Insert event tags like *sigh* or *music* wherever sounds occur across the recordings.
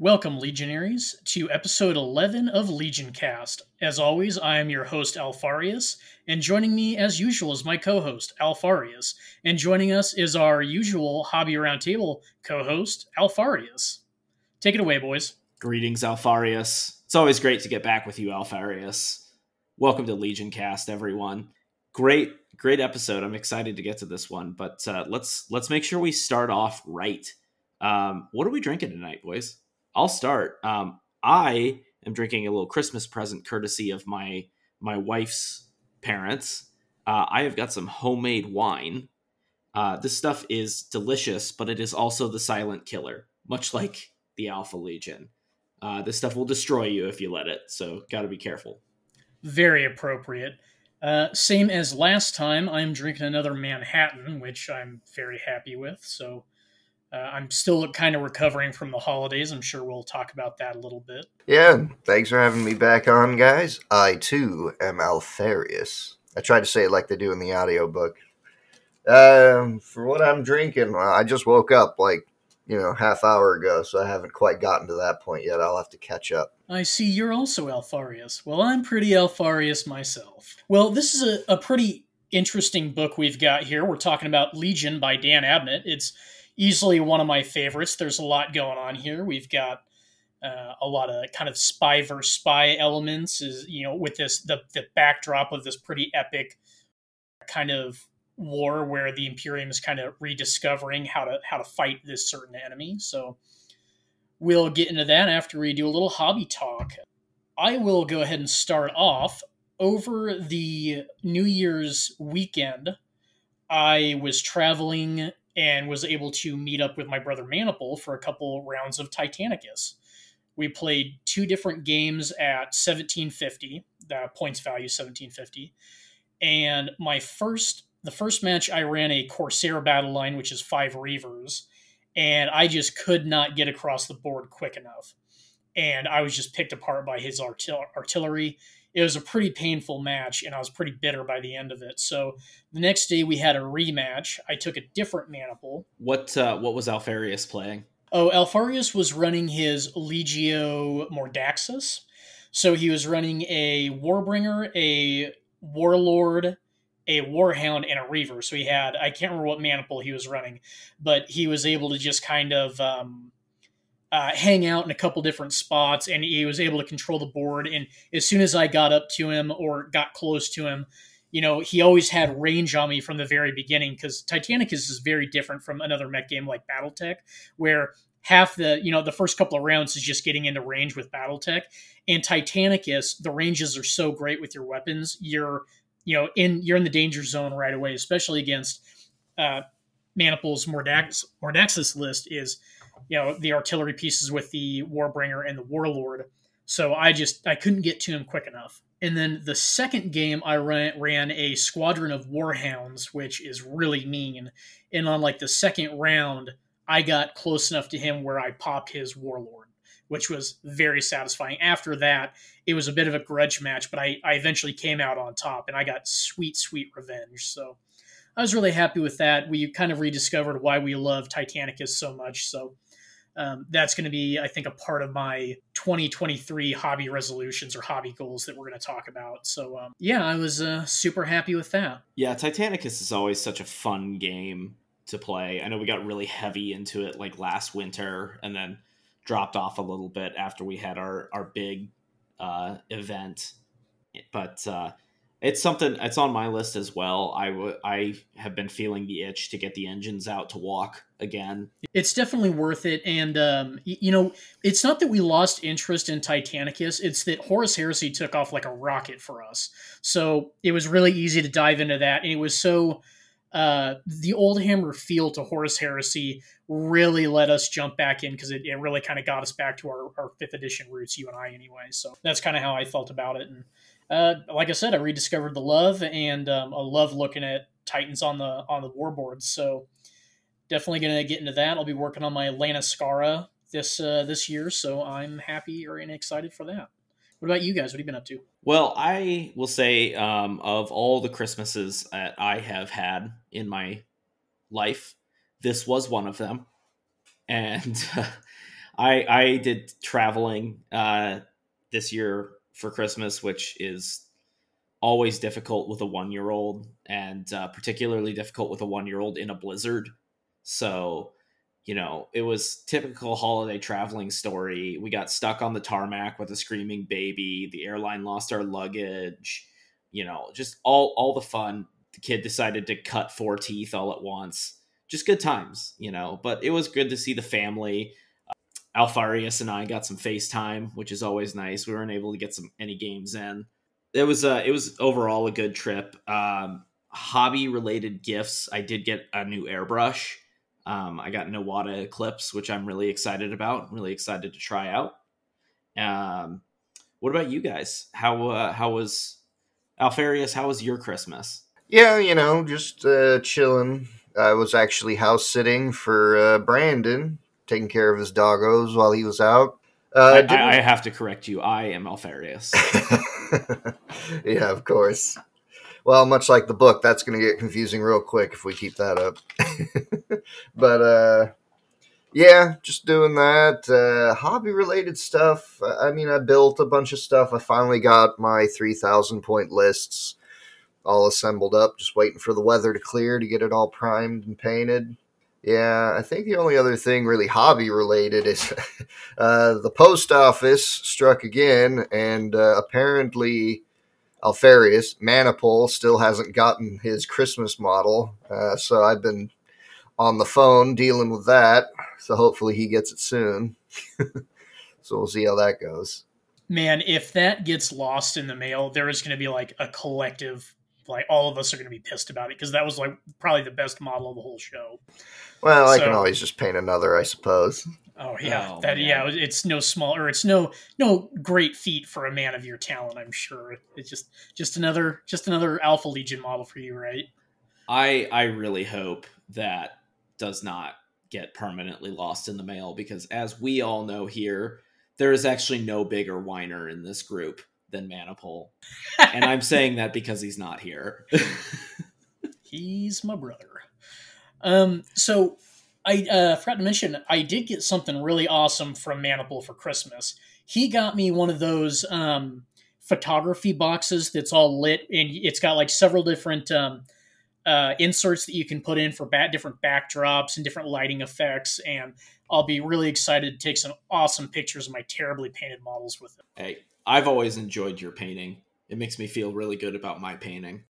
Welcome, Legionaries, to episode 11 of Legion Cast. As always, I am your host, Alpharius, and joining me, as usual, is my co host, Alpharius. And joining us is our usual Hobby Roundtable co host, Alpharius. Take it away, boys. Greetings, Alpharius. It's always great to get back with you, Alpharius. Welcome to Legion Cast, everyone. Great, great episode. I'm excited to get to this one, but uh, let's let's make sure we start off right. Um, what are we drinking tonight, boys? I'll start. Um, I am drinking a little Christmas present courtesy of my my wife's parents. Uh, I have got some homemade wine. Uh, this stuff is delicious, but it is also the silent killer, much like the Alpha Legion. Uh, this stuff will destroy you if you let it, so got to be careful. Very appropriate. Uh, same as last time, I'm drinking another Manhattan, which I'm very happy with. So uh, I'm still kind of recovering from the holidays. I'm sure we'll talk about that a little bit. Yeah, thanks for having me back on, guys. I too am Alpharius. I try to say it like they do in the audiobook. Um, for what I'm drinking, I just woke up like, you know, half hour ago, so I haven't quite gotten to that point yet. I'll have to catch up. I see you're also Alpharius. Well, I'm pretty Alpharius myself. Well, this is a, a pretty interesting book we've got here. We're talking about Legion by Dan Abnett. It's easily one of my favorites. There's a lot going on here. We've got uh, a lot of kind of spy versus spy elements, is you know, with this the the backdrop of this pretty epic kind of war where the Imperium is kind of rediscovering how to how to fight this certain enemy. So we'll get into that after we do a little hobby talk. I will go ahead and start off over the New Year's weekend. I was traveling and was able to meet up with my brother Maniple for a couple rounds of Titanicus. We played two different games at 1750, the points value 1750. And my first, the first match, I ran a Corsair battle line, which is five Reavers, and I just could not get across the board quick enough. And I was just picked apart by his artil- artillery it was a pretty painful match, and I was pretty bitter by the end of it. So the next day we had a rematch. I took a different maniple. What uh, what was Alpharius playing? Oh, Alpharius was running his Legio Mordaxus. So he was running a Warbringer, a Warlord, a Warhound, and a Reaver. So he had I can't remember what maniple he was running, but he was able to just kind of um, uh, hang out in a couple different spots and he was able to control the board. And as soon as I got up to him or got close to him, you know, he always had range on me from the very beginning because Titanicus is very different from another mech game like Battletech, where half the, you know, the first couple of rounds is just getting into range with Battletech. And Titanicus, the ranges are so great with your weapons. You're, you know, in you're in the danger zone right away, especially against uh, Maniple's Mordax, Mordaxus list is you know the artillery pieces with the warbringer and the warlord. So i just i couldn't get to him quick enough. And then the second game i ran, ran a squadron of warhounds which is really mean. And on like the second round i got close enough to him where i popped his warlord which was very satisfying. After that it was a bit of a grudge match but i, I eventually came out on top and i got sweet sweet revenge. So I was really happy with that. We kind of rediscovered why we love Titanicus so much. So um, that's going to be, I think, a part of my 2023 hobby resolutions or hobby goals that we're going to talk about. So, um, yeah, I was uh, super happy with that. Yeah, Titanicus is always such a fun game to play. I know we got really heavy into it like last winter and then dropped off a little bit after we had our, our big uh, event. But uh, it's something it's on my list as well. I, w- I have been feeling the itch to get the engines out to walk again. It's definitely worth it. And, um, you know, it's not that we lost interest in Titanicus, it's that Horus Heresy took off like a rocket for us. So it was really easy to dive into that. And it was so. Uh, the old hammer feel to Horus Heresy really let us jump back in because it, it really kind of got us back to our, our fifth edition roots, you and I, anyway. So that's kind of how I felt about it. And uh, like I said, I rediscovered the love, and um, I love looking at Titans on the on the warboards. So definitely going to get into that. I'll be working on my Lana Scara this uh, this year, so I'm happy and excited for that. What about you guys? What have you been up to? Well, I will say um, of all the Christmases that I have had in my life, this was one of them, and *laughs* I I did traveling uh, this year for Christmas, which is always difficult with a one year old, and uh, particularly difficult with a one year old in a blizzard. So, you know, it was typical holiday traveling story. We got stuck on the tarmac with a screaming baby. The airline lost our luggage. You know, just all all the fun. The kid decided to cut four teeth all at once. Just good times, you know. But it was good to see the family. Alpharius and I got some FaceTime, which is always nice. We weren't able to get some any games in. It was uh it was overall a good trip. Um, hobby related gifts. I did get a new airbrush. Um, I got an Iwata Eclipse, which I'm really excited about. really excited to try out. Um, what about you guys? How uh, how was Alfarius? How was your Christmas? Yeah, you know, just uh, chilling. I was actually house sitting for uh, Brandon, taking care of his doggos while he was out. Uh, I, I, have to correct you. I am Alpharius. *laughs* yeah, of course. Well, much like the book, that's going to get confusing real quick if we keep that up. *laughs* but uh, yeah, just doing that. Uh, hobby related stuff. I mean, I built a bunch of stuff. I finally got my 3,000 point lists all assembled up, just waiting for the weather to clear to get it all primed and painted. Yeah, I think the only other thing really hobby related is *laughs* uh, the post office struck again, and uh, apparently Alpharius Maniple still hasn't gotten his Christmas model. Uh, so I've been on the phone dealing with that. So hopefully he gets it soon. *laughs* so we'll see how that goes. Man, if that gets lost in the mail, there is going to be like a collective like all of us are going to be pissed about it because that was like probably the best model of the whole show. Well, I can always just paint another, I suppose. Oh yeah, oh, that man. yeah, it's no small or it's no no great feat for a man of your talent. I'm sure it's just just another just another Alpha Legion model for you, right? I I really hope that does not get permanently lost in the mail because as we all know here, there is actually no bigger whiner in this group than Maniple. and I'm saying that because he's not here. *laughs* he's my brother. Um, so I uh, forgot to mention I did get something really awesome from Maniple for Christmas. He got me one of those um, photography boxes that's all lit, and it's got like several different um, uh, inserts that you can put in for bat- different backdrops and different lighting effects. And I'll be really excited to take some awesome pictures of my terribly painted models with it. Hey, I've always enjoyed your painting. It makes me feel really good about my painting.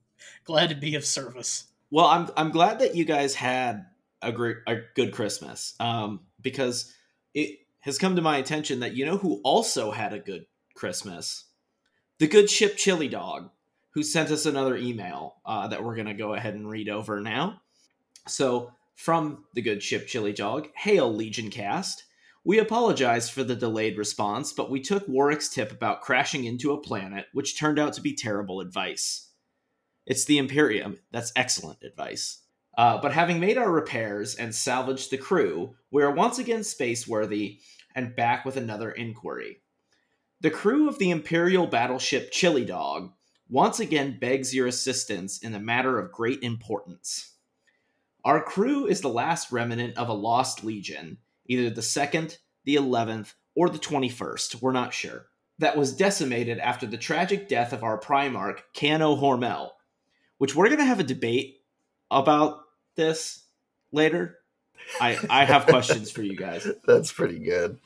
Glad to be of service. Well, I'm I'm glad that you guys had a great a good Christmas. Um, because it has come to my attention that you know who also had a good Christmas? The good ship Chili Dog, who sent us another email uh, that we're gonna go ahead and read over now. So from the good ship Chili Dog, hail Legion Cast. We apologize for the delayed response, but we took Warwick's tip about crashing into a planet, which turned out to be terrible advice. It's the Imperium. That's excellent advice. Uh, but having made our repairs and salvaged the crew, we are once again spaceworthy and back with another inquiry. The crew of the Imperial battleship Chili Dog once again begs your assistance in a matter of great importance. Our crew is the last remnant of a lost legion either the 2nd, the 11th, or the 21st, we're not sure, that was decimated after the tragic death of our Primarch, Cano Hormel, which we're going to have a debate about this later. I, I have *laughs* questions for you guys. That's pretty good.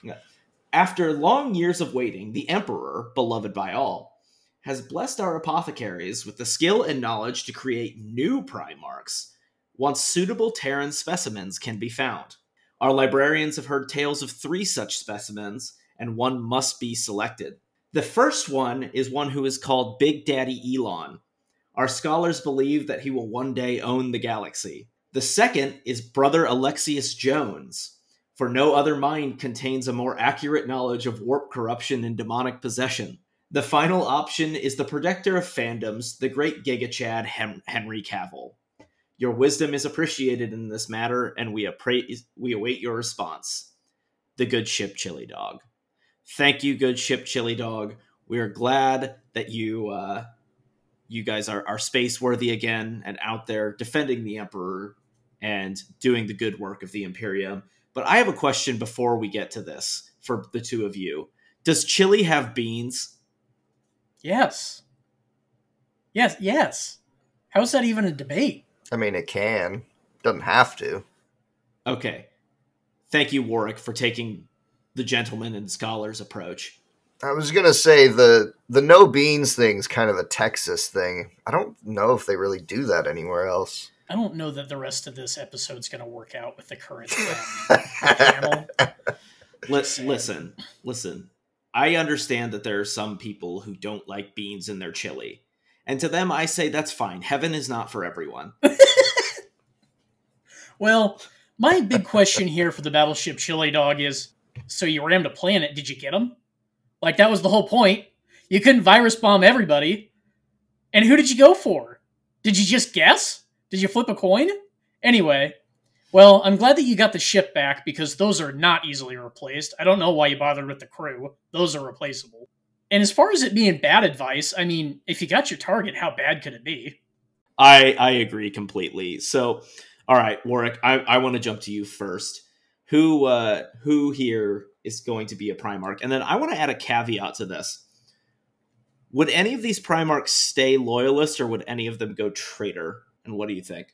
After long years of waiting, the Emperor, beloved by all, has blessed our apothecaries with the skill and knowledge to create new Primarchs once suitable Terran specimens can be found. Our librarians have heard tales of three such specimens, and one must be selected. The first one is one who is called Big Daddy Elon. Our scholars believe that he will one day own the galaxy. The second is Brother Alexius Jones, for no other mind contains a more accurate knowledge of warp corruption and demonic possession. The final option is the protector of fandoms, the great Giga Chad Henry Cavill. Your wisdom is appreciated in this matter, and we, appraise, we await your response. The Good Ship Chili Dog. Thank you, Good Ship Chili Dog. We are glad that you uh, you guys are, are space worthy again and out there defending the Emperor and doing the good work of the Imperium. But I have a question before we get to this. for the two of you. Does chili have beans? Yes. Yes, yes. How is that even a debate? I mean, it can. Doesn't have to. Okay. Thank you, Warwick, for taking the gentleman and scholars approach. I was gonna say the the no beans thing's kind of a Texas thing. I don't know if they really do that anywhere else. I don't know that the rest of this episode's going to work out with the current um, panel. *laughs* Let's listen, listen. I understand that there are some people who don't like beans in their chili. And to them I say that's fine. Heaven is not for everyone. *laughs* Well, my big question here for the Battleship Chili Dog is so you rammed a planet, did you get them? Like, that was the whole point. You couldn't virus bomb everybody. And who did you go for? Did you just guess? Did you flip a coin? Anyway, well, I'm glad that you got the ship back because those are not easily replaced. I don't know why you bothered with the crew. Those are replaceable. And as far as it being bad advice, I mean, if you got your target, how bad could it be? I I agree completely. So, all right, Warwick, I, I want to jump to you first. Who uh who here is going to be a Primarch? And then I want to add a caveat to this. Would any of these Primarchs stay loyalist or would any of them go traitor? And what do you think?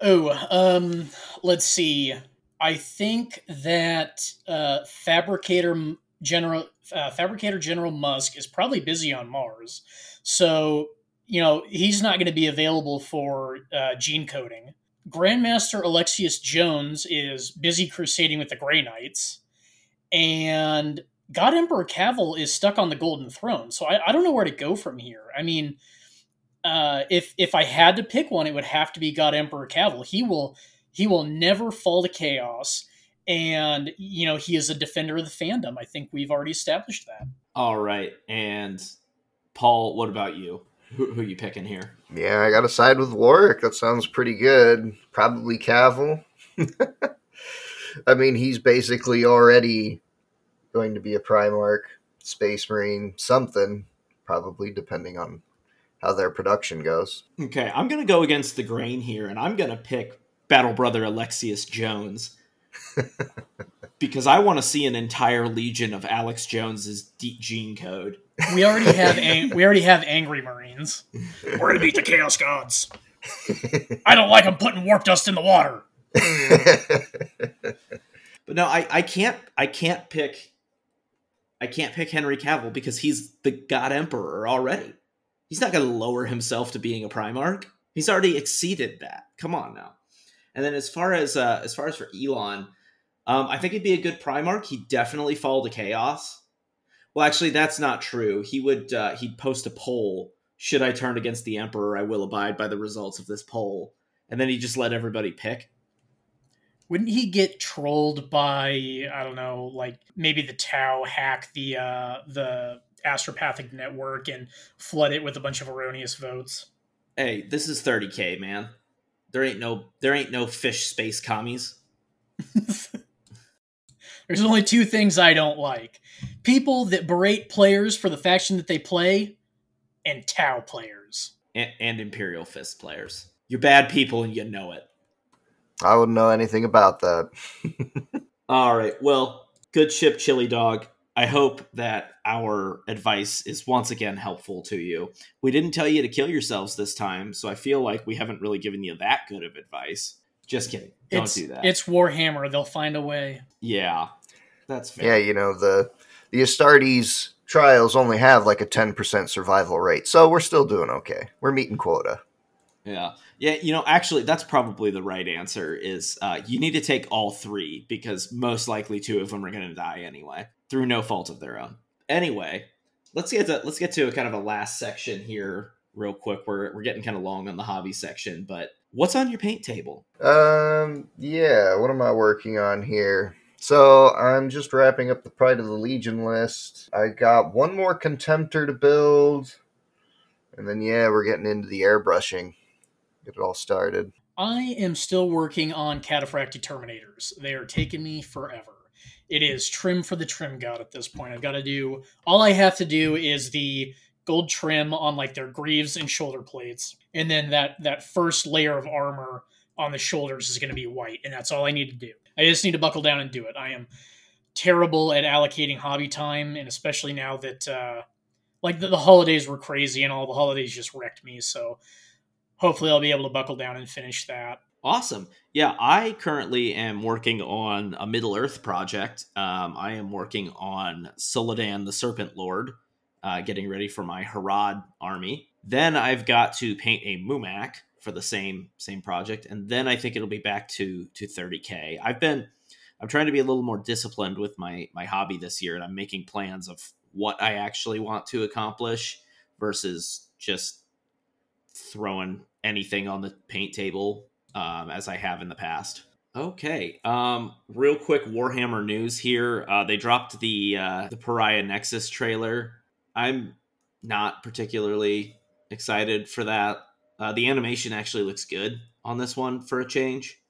Oh, um, let's see. I think that uh, Fabricator General uh, Fabricator General Musk is probably busy on Mars, so you know he's not going to be available for uh, gene coding. Grandmaster Alexius Jones is busy crusading with the Grey Knights, and God Emperor Cavill is stuck on the Golden Throne. So I, I don't know where to go from here. I mean, uh, if if I had to pick one, it would have to be God Emperor Cavill. He will he will never fall to chaos, and you know he is a defender of the fandom. I think we've already established that. All right. And Paul, what about you? Who, who you picking here? Yeah, I gotta side with Warwick. That sounds pretty good. Probably Cavill. *laughs* I mean, he's basically already going to be a Primarch, Space Marine, something, probably, depending on how their production goes. Okay, I'm going to go against the grain here, and I'm going to pick Battle Brother Alexius Jones because I want to see an entire legion of Alex Jones's deep gene code. We already have ang- we already have angry Marines. We're gonna beat the Chaos Gods. *laughs* I don't like them putting warp dust in the water. *laughs* But no, I, I can't I can't pick I can't pick Henry Cavill because he's the God Emperor already. He's not going to lower himself to being a Primarch. He's already exceeded that. Come on now. And then as far as uh, as far as for Elon, um, I think he'd be a good Primarch. He'd definitely fall to chaos. Well, actually, that's not true. He would uh, he'd post a poll. Should I turn against the Emperor? I will abide by the results of this poll. And then he just let everybody pick. Wouldn't he get trolled by I don't know, like maybe the Tau hack the uh, the astropathic network and flood it with a bunch of erroneous votes? Hey, this is 30k, man. There ain't no there ain't no fish space commies. *laughs* There's only two things I don't like: people that berate players for the faction that they play, and Tau players. And, and Imperial Fist players. You're bad people and you know it. I wouldn't know anything about that. *laughs* All right. Well, good ship, Chili Dog. I hope that our advice is once again helpful to you. We didn't tell you to kill yourselves this time, so I feel like we haven't really given you that good of advice. Just kidding. Don't it's, do that. It's Warhammer. They'll find a way. yeah, that's fair. Yeah, you know the the Astartes trials only have like a ten percent survival rate, so we're still doing okay. We're meeting quota. Yeah. Yeah, you know, actually that's probably the right answer is uh, you need to take all three because most likely two of them are going to die anyway through no fault of their own. Anyway, let's get to let's get to a kind of a last section here real quick. We're we're getting kind of long on the hobby section, but what's on your paint table? Um, yeah, what am I working on here? So I'm just wrapping up the Pride of the Legion list. I got one more Contemptor to build, and then yeah, we're getting into the airbrushing. Get it all started. I am still working on Cataphractii Terminators. They are taking me forever. It is trim for the trim god at this point. I've got to do all I have to do is the gold trim on like their greaves and shoulder plates, and then that that first layer of armor on the shoulders is going to be white, and that's all I need to do. I just need to buckle down and do it. I am terrible at allocating hobby time, and especially now that uh, like the, the holidays were crazy and all the holidays just wrecked me. So hopefully I'll be able to buckle down and finish that. Awesome. Yeah, I currently am working on a Middle Earth project. Um, I am working on Suladan the Serpent Lord, uh, getting ready for my Harad army. Then I've got to paint a Mumak for the same same project, and then I think it'll be back to to 30k. I've been I'm trying to be a little more disciplined with my my hobby this year, and I'm making plans of what I actually want to accomplish versus just throwing anything on the paint table um, as I have in the past. Okay, um, real quick Warhammer news here. Uh, they dropped the uh, the Pariah Nexus trailer. I'm not particularly excited for that. Uh, the animation actually looks good on this one for a change.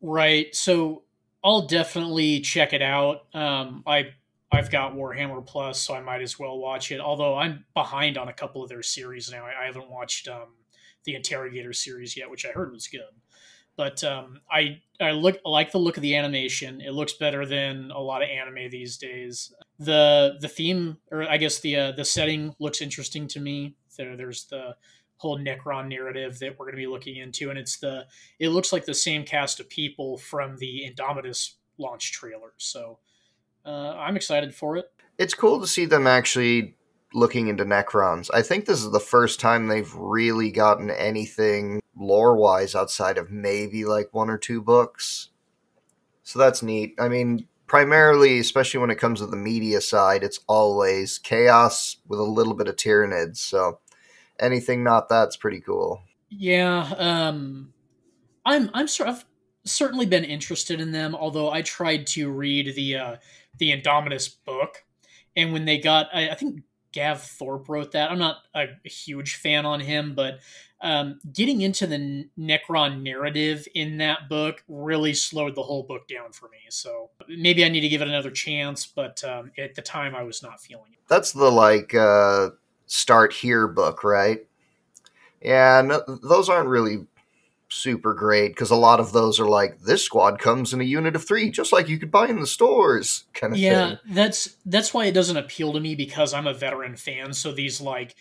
Right. So I'll definitely check it out. Um, I I've got Warhammer Plus, so I might as well watch it. Although I'm behind on a couple of their series now. I, I haven't watched um, the Interrogator series yet, which I heard was good. But um, I I look I like the look of the animation. It looks better than a lot of anime these days. the The theme, or I guess the uh, the setting, looks interesting to me. There, there's the whole Necron narrative that we're going to be looking into, and it's the it looks like the same cast of people from the Indomitus launch trailer. So uh, I'm excited for it. It's cool to see them actually looking into Necrons. I think this is the first time they've really gotten anything lore wise outside of maybe like one or two books. So that's neat. I mean, primarily, especially when it comes to the media side, it's always chaos with a little bit of Tyranids. So anything not that's pretty cool. Yeah, um, I'm I'm sort of certainly been interested in them. Although I tried to read the uh, the Indomitus book, and when they got, I, I think Gav Thorpe wrote that. I'm not a, huge fan on him, but um, getting into the Necron narrative in that book really slowed the whole book down for me. So maybe I need to give it another chance, but um, at the time I was not feeling it. That's the like uh, start here book, right? Yeah, no, those aren't really super great because a lot of those are like this squad comes in a unit of three, just like you could buy in the stores, kind of yeah, thing. that's that's why it doesn't appeal to me because I'm a veteran fan. So these like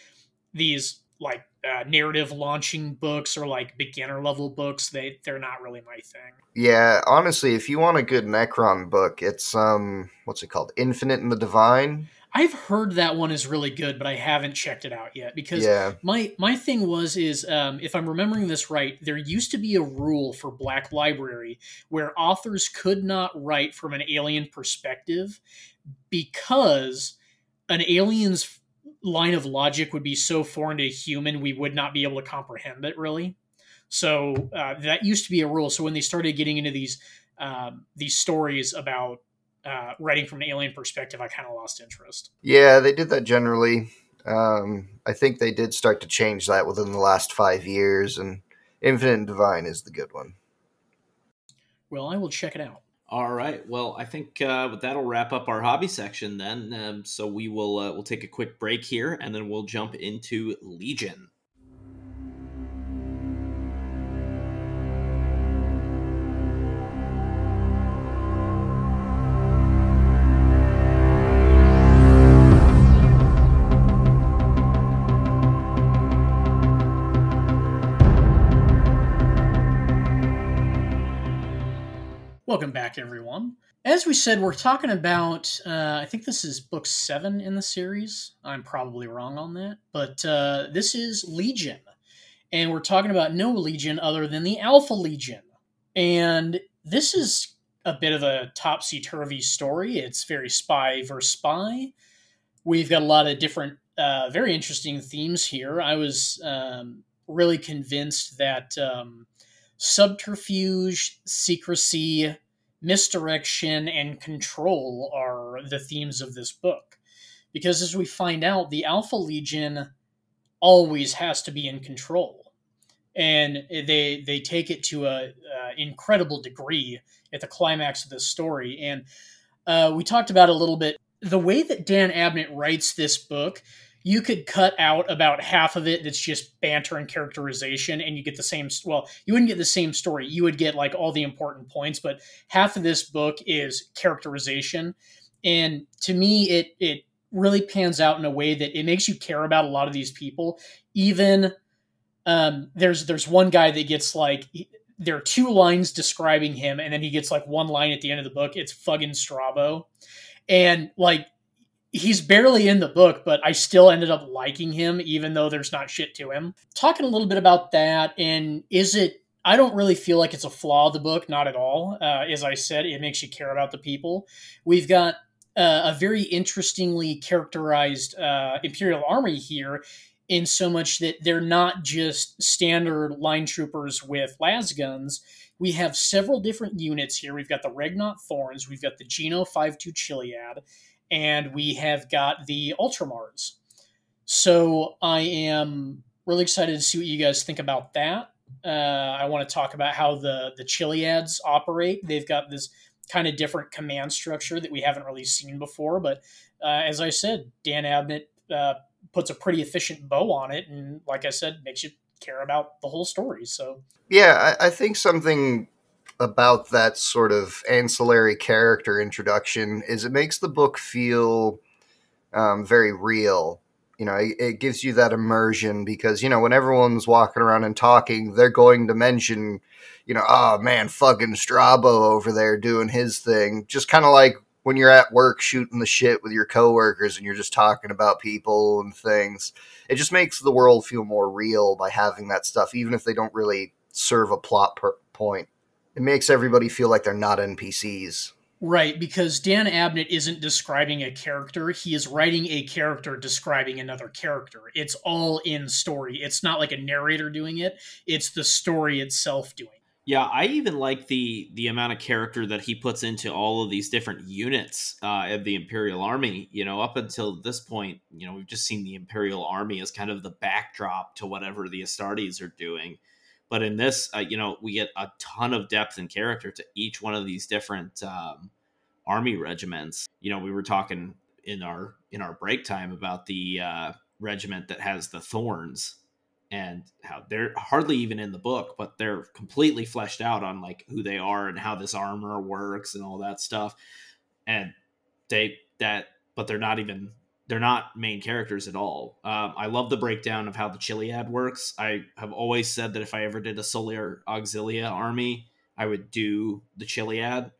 these like uh, narrative launching books or like beginner level books, they they're not really my thing. Yeah, honestly, if you want a good Necron book, it's um, what's it called, Infinite and the Divine. I've heard that one is really good, but I haven't checked it out yet because Yeah. my my thing was is um, if I'm remembering this right, there used to be a rule for Black Library where authors could not write from an alien perspective because an alien's line of logic would be so foreign to a human we would not be able to comprehend it really. So uh, that used to be a rule. So when they started getting into these um, these stories about uh, writing from an alien perspective, I kind of lost interest. Yeah, they did that generally. Um, I think they did start to change that within the last five years, and Infinite and Divine is the good one. Well, I will check it out. All right. Well, I think uh, that'll wrap up our hobby section then. Um, so we will uh, we'll take a quick break here, and then we'll jump into Legion. Welcome back, everyone. As we said, we're talking about, uh, I think this is book seven in the series. I'm probably wrong on that. But uh, this is Legion. And we're talking about no Legion other than the Alpha Legion. And this is a bit of a topsy turvy story. It's very spy versus spy. We've got a lot of different, uh, very interesting themes here. I was um, really convinced that. Um, subterfuge, secrecy, misdirection, and control are the themes of this book. Because as we find out, the Alpha Legion always has to be in control. And they they take it to a, incredible degree at the climax of this story. And uh, we talked about a little bit. The way that Dan Abnett writes this book you could cut out about half of it that's just banter and characterization and you get the same well you wouldn't get the same story. You would get like all the important points but half of this book is characterization. And to me it it really pans out in a way that it makes you care about a lot of these people. Even um there's there's one guy that gets like there are two lines describing him and then he gets like one line at the end of the book. It's fucking strabo. And like he's barely in the book, but I still ended up liking him, even though there's not shit to him. Talking a little bit about that, and is it? I don't really feel like it's a flaw of the book, not at all. Uh, as I said, it makes you care about the people. We've got uh, a very interestingly characterized uh, Imperial Army here, in so much that they're not just standard line troopers with las guns. We have several different units here. We've got the Regnant Thorns, we've got the Geno 52 Chiliad, and we have got the Ultramars. So I am really excited to see what you guys think about that. Uh, I want to talk about how the the Chiliads operate. They've got this kind of different command structure that we haven't really seen before. But uh, as I said, Dan Abnett uh, puts a pretty efficient bow on it, and like I said, makes you care about the whole story. So yeah, I, I think something about that sort of ancillary character introduction is it makes the book feel um, very real. You know, it, it, gives you that immersion because, you know, when everyone's walking around and talking, they're going to mention, you know, oh man, fucking Strabo over there doing his thing. Just kind of like when you're at work shooting the shit with your coworkers and you're just talking about people and things. It just makes the world feel more real by having that stuff, even if they don't really serve a plot per- point it makes everybody feel like they're not NPCs. Right, because Dan Abnett isn't describing a character, he is writing a character describing another character. It's all in story. It's not like a narrator doing it, it's the story itself doing it. Yeah, I even like the the amount of character that he puts into all of these different units uh, of the Imperial Army. You know, up until this point, you know, we've just seen the Imperial Army as kind of the backdrop to whatever the Astartes are doing. But in this, uh, you know, we get a ton of depth and character to each one of these different um, army regiments. You know, we were talking in our in our break time about the uh, regiment that has the thorns and how they're hardly even in the book, but they're completely fleshed out on like who they are and how this armor works and all that stuff. And they that, but they're not even they're not main characters at all. Um, I love the breakdown of how the Chiliad works. I have always said that if I ever did a Solar Auxilia army, I would do the Chiliad.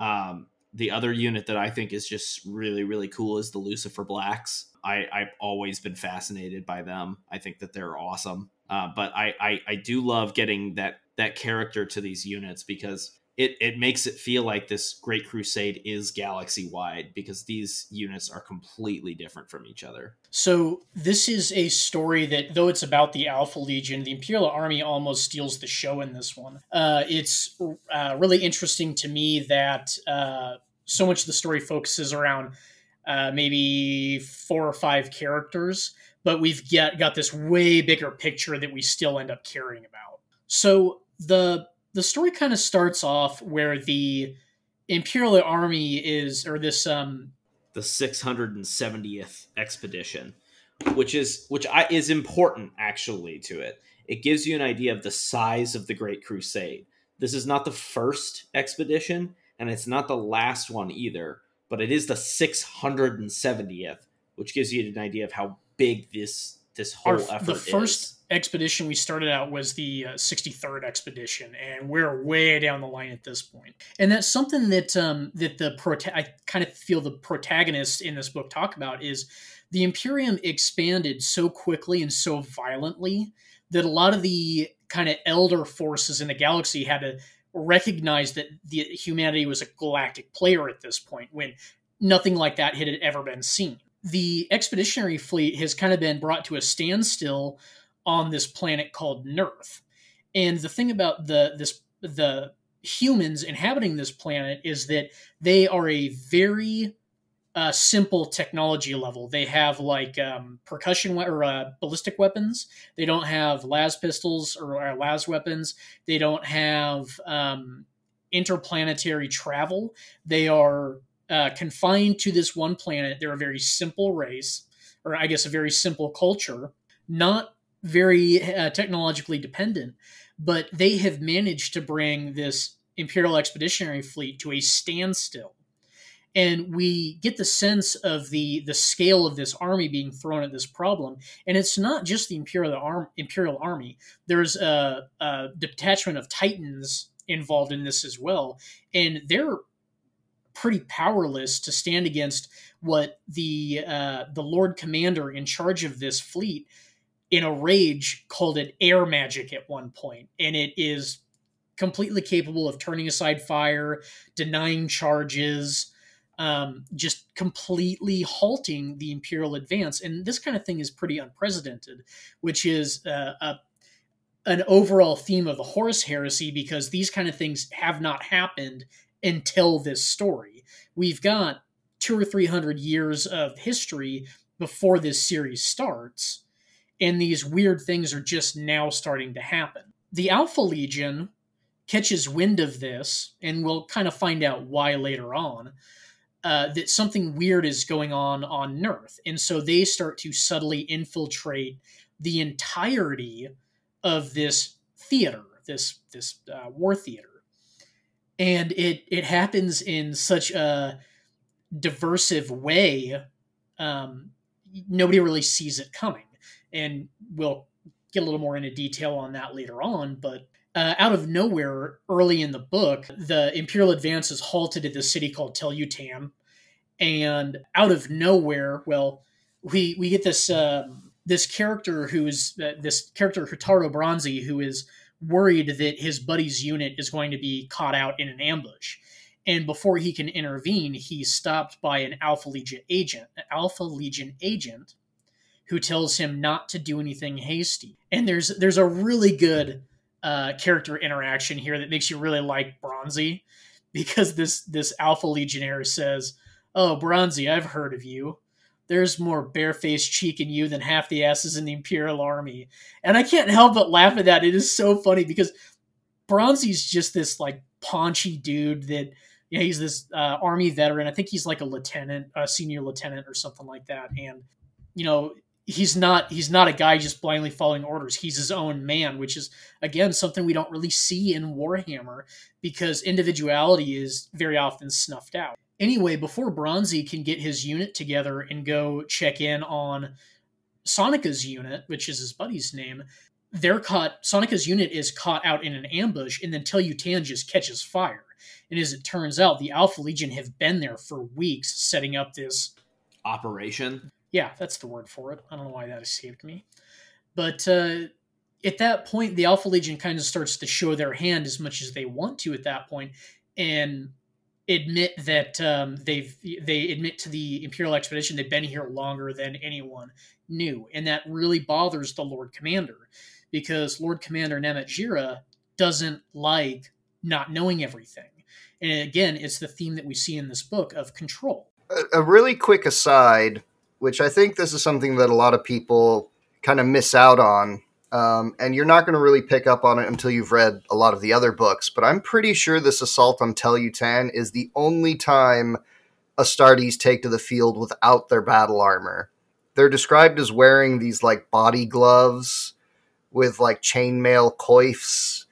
Um, the other unit that I think is just really, really cool is the Lucifer Blacks. I, I've always been fascinated by them. I think that they're awesome. Uh, but I, I, I do love getting that that character to these units because it, it makes it feel like this great crusade is galaxy wide because these units are completely different from each other. So this is a story that though it's about the alpha legion the imperial army almost steals the show in this one. Uh, it's uh, really interesting to me that uh, so much of the story focuses around uh, maybe four or five characters but we've get, got this way bigger picture that we still end up caring about. So the the story kind of starts off where the Imperial Army is, or this um, the 670th expedition, which is which I, is important actually to it. It gives you an idea of the size of the Great Crusade. This is not the first expedition, and it's not the last one either, but it is the 670th, which gives you an idea of how big this this whole Our, effort the first is expedition we started out was the uh, 63rd expedition and we're way down the line at this point. point and that's something that um, that the prota- i kind of feel the protagonists in this book talk about is the imperium expanded so quickly and so violently that a lot of the kind of elder forces in the galaxy had to recognize that the humanity was a galactic player at this point when nothing like that had ever been seen the expeditionary fleet has kind of been brought to a standstill on this planet called Nurth. And the thing about the this the humans inhabiting this planet is that they are a very uh, simple technology level. They have like um, percussion or uh, ballistic weapons. They don't have las pistols or uh, las weapons. They don't have um, interplanetary travel. They are uh, confined to this one planet. They're a very simple race. or I guess a very simple culture, not very uh, technologically dependent, but they have managed to bring this Imperial Expeditionary Fleet to a standstill. And we get the sense of the the scale of this army being thrown at this problem, and it's not just the Imperial Arm, Imperial Army. There's a, a detachment of Titans involved in this as well, and they're pretty powerless to stand against what the uh, the Lord Commander in charge of this fleet, in a rage, called it air magic at one point, and it is completely capable of turning aside fire, denying charges, um, just completely halting the imperial advance. And this kind of thing is pretty unprecedented, which is uh, a an overall theme of the Horus Heresy because these kind of things have not happened until this story. We've got two or three hundred years of history before this series starts, and these weird things are just now starting to happen. The Alpha Legion catches wind of this, and we'll kind of find out why later on. Uh, that something weird is going on on Nurth, and so they start to subtly infiltrate the entirety of this theater, this this uh, war theater, and it it happens in such a diversive way. Um, nobody really sees it coming, and we'll get a little more into detail on that later on. But uh, out of nowhere, early in the book, the Imperial advance is halted at this city called Tel Utan, and out of nowhere, well, we we get this. Um, this character who's uh, this character Hurtado Bronzi, who is worried that his buddy's unit is going to be caught out in an ambush. And before he can intervene, he's stopped by an Alpha Legion agent, an Alpha Legion agent, who tells him not to do anything hasty. And there's there's a really good uh, character interaction here that makes you really like Bronzi, because this this Alpha Legionnaire says, "Oh, Bronzi, I've heard of you there's more barefaced cheek in you than half the asses in the Imperial Army. And I can't help but laugh at that. It is so funny because Bronzi's just this like paunchy dude that yeah, he's this uh, army veteran. I think he's like a lieutenant, a senior lieutenant or something like that. And you know, he's not he's not a guy just blindly following orders. He's his own man, which is again something we don't really see in Warhammer because individuality is very often snuffed out. Anyway, before Bronzi can get his unit together and go check in on Soneka's unit, which is his buddy's name, they're caught. Soneka's unit is caught out in an ambush, and then Tel Utan just catches fire. And as it turns out, the Alpha Legion have been there for weeks setting up this operation. Yeah, that's the word for it. I don't know why that escaped me. But uh, at that point, the Alpha Legion kind of starts to show their hand as much as they want to at that point, and admit that um, they've they admit to the Imperial expedition they've been here longer than anyone knew, and that really bothers the Lord Commander because Lord Commander Namatjira doesn't like not knowing everything. And again, it's the theme that we see in this book of control. A, a really quick aside, which I think this is something that a lot of people kind of miss out on um, and you're not going to really pick up on it until you've read a lot of the other books. But I'm pretty sure this assault on Tel Utan is the only time Astartes take to the field without their battle armor. They're described as wearing these like body gloves with like chainmail coifs,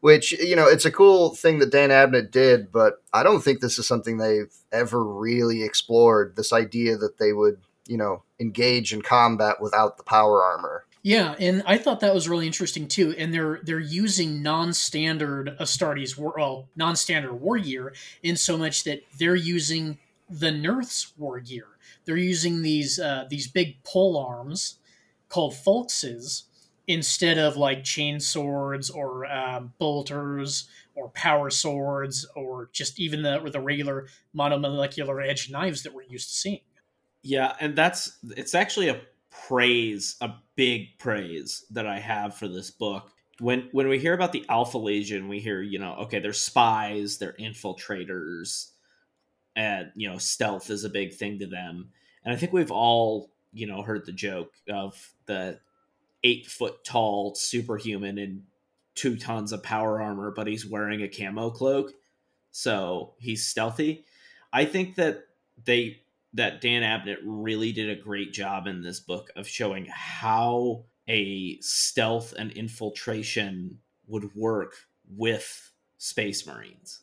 which you know it's a cool thing that Dan Abnett did. But I don't think this is something they've ever really explored. This idea that they would you know engage in combat without the power armor. Yeah, and I thought that was really interesting too. And they're they're using non-standard Astartes war, well, non-standard war gear in so much that they're using the Nurth's war gear. They're using these uh, these big pole arms called falxes instead of like chain swords or um, bolters or power swords or just even the or the regular monomolecular edge knives that we're used to seeing. Yeah, and that's it's actually a praise, a big praise that I have for this book. When when we hear about the Alpha Legion, we hear, you know, okay, they're spies, they're infiltrators, and you know, stealth is a big thing to them. And I think we've all, you know, heard the joke of the eight foot tall superhuman and two tons of power armor, but he's wearing a camo cloak, so he's stealthy. I think that they that Dan Abnett really did a great job in this book of showing how a stealth and infiltration would work with space marines.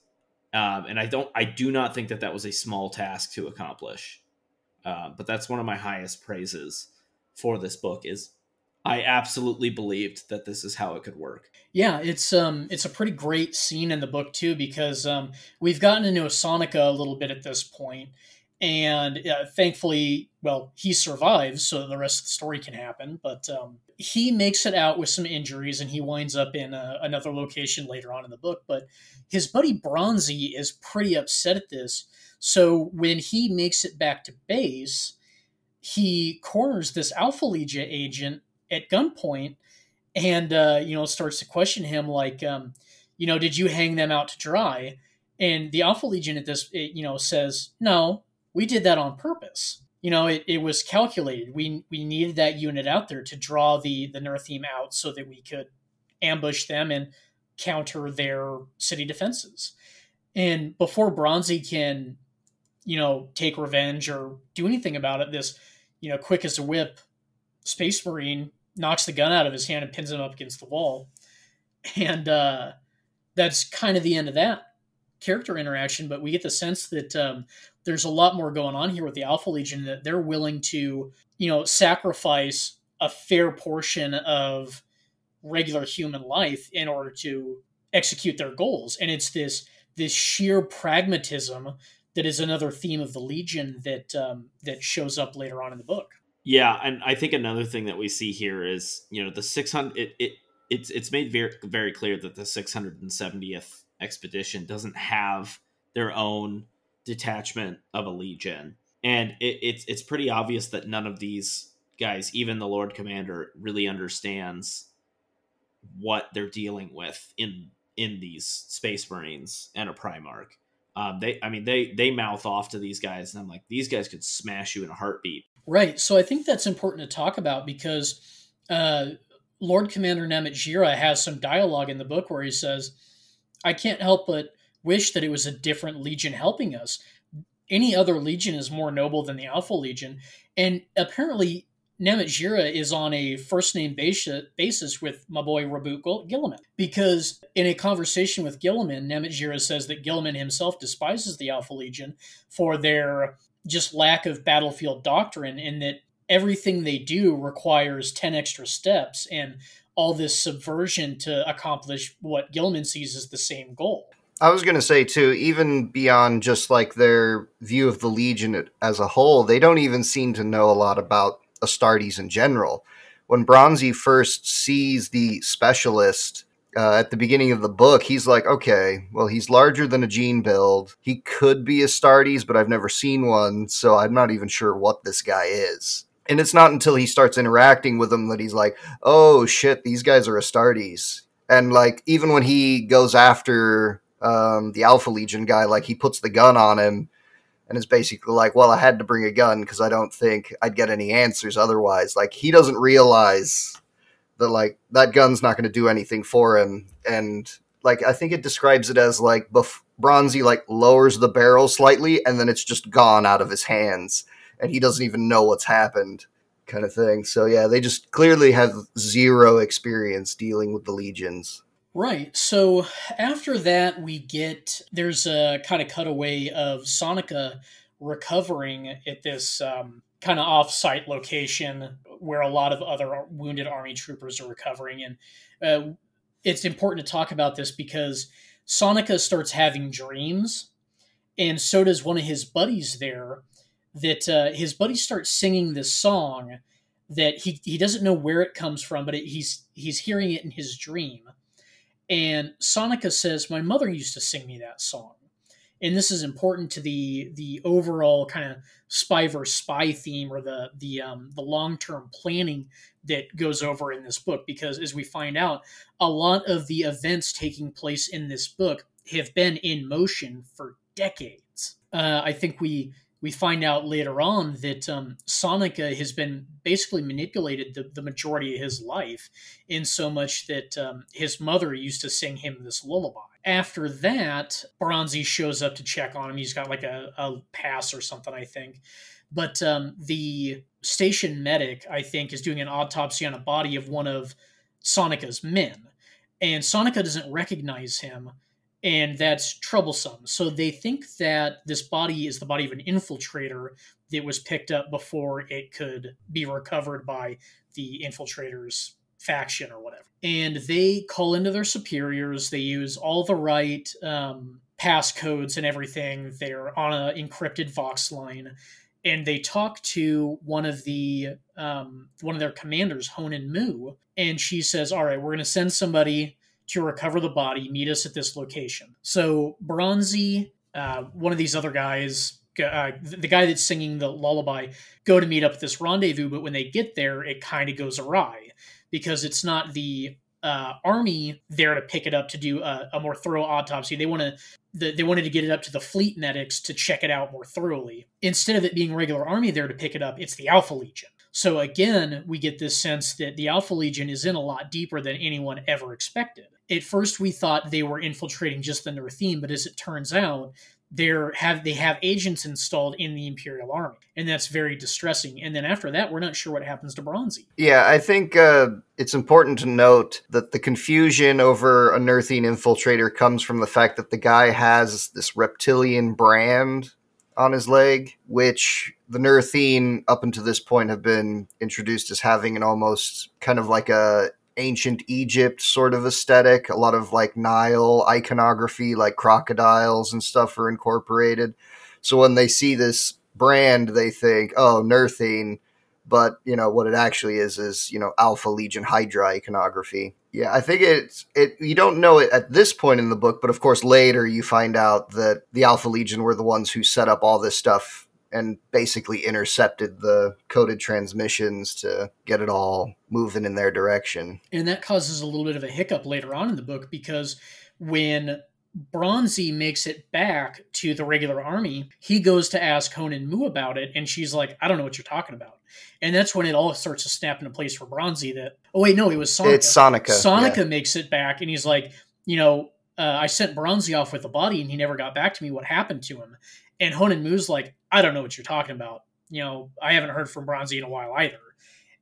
Um, and I don't, I do not think that that was a small task to accomplish. Uh, but that's one of my highest praises for this book is I absolutely believed that this is how it could work. Yeah, it's um it's a pretty great scene in the book too because um we've gotten into Soneka a little bit at this point, and uh, thankfully, well, he survives, so the rest of the story can happen. But um, he makes it out with some injuries, and he winds up in a, uh, another location later on in the book. But his buddy Bronzi is pretty upset at this. So when he makes it back to base, he corners this Alpha Legion agent at gunpoint and uh, you know starts to question him like um, you know did you hang them out to dry and the alpha legion at this it, you know says no we did that on purpose you know it, it was calculated we we needed that unit out there to draw the the Nurthene out so that we could ambush them and counter their city defenses and before bronzi can you know take revenge or do anything about it this you know quick as a whip space marine knocks the gun out of his hand and pins him up against the wall. And uh, that's kind of the end of that character interaction. But we get the sense that um, there's a lot more going on here with the Alpha Legion that they're willing to, you know, sacrifice a fair portion of regular human life in order to execute their goals. And it's this this sheer pragmatism that is another theme of the Legion that um, that shows up later on in the book. Yeah, and I think another thing that we see here is you know the six hundred. It, it it's it's made very very clear that the six hundred and seventieth expedition doesn't have their own detachment of a legion, and it, it's it's pretty obvious that none of these guys, even the Lord Commander, really understands what they're dealing with in in these Space Marines and a Primarch. Um, they, I mean, they they mouth off to these guys, and I'm like, these guys could smash you in a heartbeat. Right. So I think that's important to talk about because uh, Lord Commander Namatjira has some dialogue in the book where he says, I can't help but wish that it was a different legion helping us. Any other legion is more noble than the Alpha Legion. And apparently, Namatjira is on a first name basis with my boy Roboute Guilliman. Because in a conversation with Guilliman, Namatjira says that Guilliman himself despises the Alpha Legion for their just lack of battlefield doctrine in that everything they do requires 10 extra steps and all this subversion to accomplish what Guilliman sees as the same goal. I was going to say too, even beyond just like their view of the Legion as a whole, they don't even seem to know a lot about Astartes in general. When Bronzi first sees the specialist uh, at the beginning of the book, he's like, okay, well, he's larger than a gene build. He could be Astartes, but I've never seen one, so I'm not even sure what this guy is. And it's not until he starts interacting with them that he's like, oh shit, these guys are Astartes. And like, even when he goes after um, the Alpha Legion guy, like, he puts the gun on him and is basically like, well, I had to bring a gun because I don't think I'd get any answers otherwise. Like, he doesn't realize that like that gun's not going to do anything for him. And like i think it describes it as like bef- bronzi like lowers the barrel slightly and then it's just gone out of his hands and he doesn't even know what's happened kind of thing. So yeah they just clearly have zero experience dealing with the legions Right. So after that, we get there's a kind of cutaway of Soneka recovering at this um, kind of off-site location where a lot of other wounded army troopers are recovering and uh, it's important to talk about this because Soneka starts having dreams and so does one of his buddies there that uh, his buddy starts singing this song that he, he doesn't know where it comes from but it, he's he's hearing it in his dream and soneka says my mother used to sing me that song. And this is important to the the overall kind of spy versus spy theme or the the um, the long term planning that goes over in this book because as we find out a lot of the events taking place in this book have been in motion for decades. Uh, i think we we find out later on that um, Soneka has been basically manipulated the, the majority of his life, in so much that um, his mother used to sing him this lullaby. After that, Bronzi shows up to check on him. He's got like a, a pass or something, I think. But um, the station medic, I think, is doing an autopsy on a body of one of Soneka's men. And Soneka doesn't recognize him, and that's troublesome. So they think that this body is the body of an infiltrator that was picked up before it could be recovered by the infiltrators faction or whatever. And they call into their superiors. They use all the right um, passcodes and everything. They're on an encrypted Vox line, and they talk to one of the um, one of their commanders, Honan Mu, and she says, "All right, we're going to send somebody to recover the body. Meet us at this location." So Bronzi, uh, one of these other guys. Uh, the guy that's singing the lullaby go to meet up at this rendezvous but when they get there it kind of goes awry because it's not the uh, army there to pick it up to do a, a more thorough autopsy. They want to the, they wanted to get it up to the fleet medics to check it out more thoroughly. Instead of it being regular army there to pick it up, it's the Alpha Legion. So again, we get this sense that the Alpha Legion is in a lot deeper than anyone ever expected. At first, we thought they were infiltrating just the Nurthene, but as it turns out, they're have they have agents installed in the imperial army and that's very distressing. And then after that we're not sure what happens to bronzi. Yeah i think uh, it's important to note that the confusion over a Nurthene infiltrator comes from the fact that the guy has this reptilian brand on his leg which the Nurthene up until this point have been introduced as having an almost kind of like a ancient Egypt sort of aesthetic. A lot of like Nile iconography, like crocodiles and stuff are incorporated. So when they see this brand, they think, oh, Nurthene. But you know what it actually is is you know Alpha Legion Hydra iconography. Yeah, I think it's it. You don't know it at this point in the book, but of course later you find out that the Alpha Legion were the ones who set up all this stuff and basically intercepted the coded transmissions to get it all moving in their direction. And that causes a little bit of a hiccup later on in the book because when Bronzi makes it back to the regular army, he goes to ask Honan Mu about it, and she's like, I don't know what you're talking about. And that's when it all starts to snap into place for Bronzi that, oh, wait, no, it was Soneka. It's Soneka. Soneka yeah. makes it back, and he's like, you know, uh, I sent Bronzi off with the body, and he never got back to me. What happened to him? And Honan Mu's like, I don't know what you're talking about. You know, I haven't heard from Bronzi in a while either.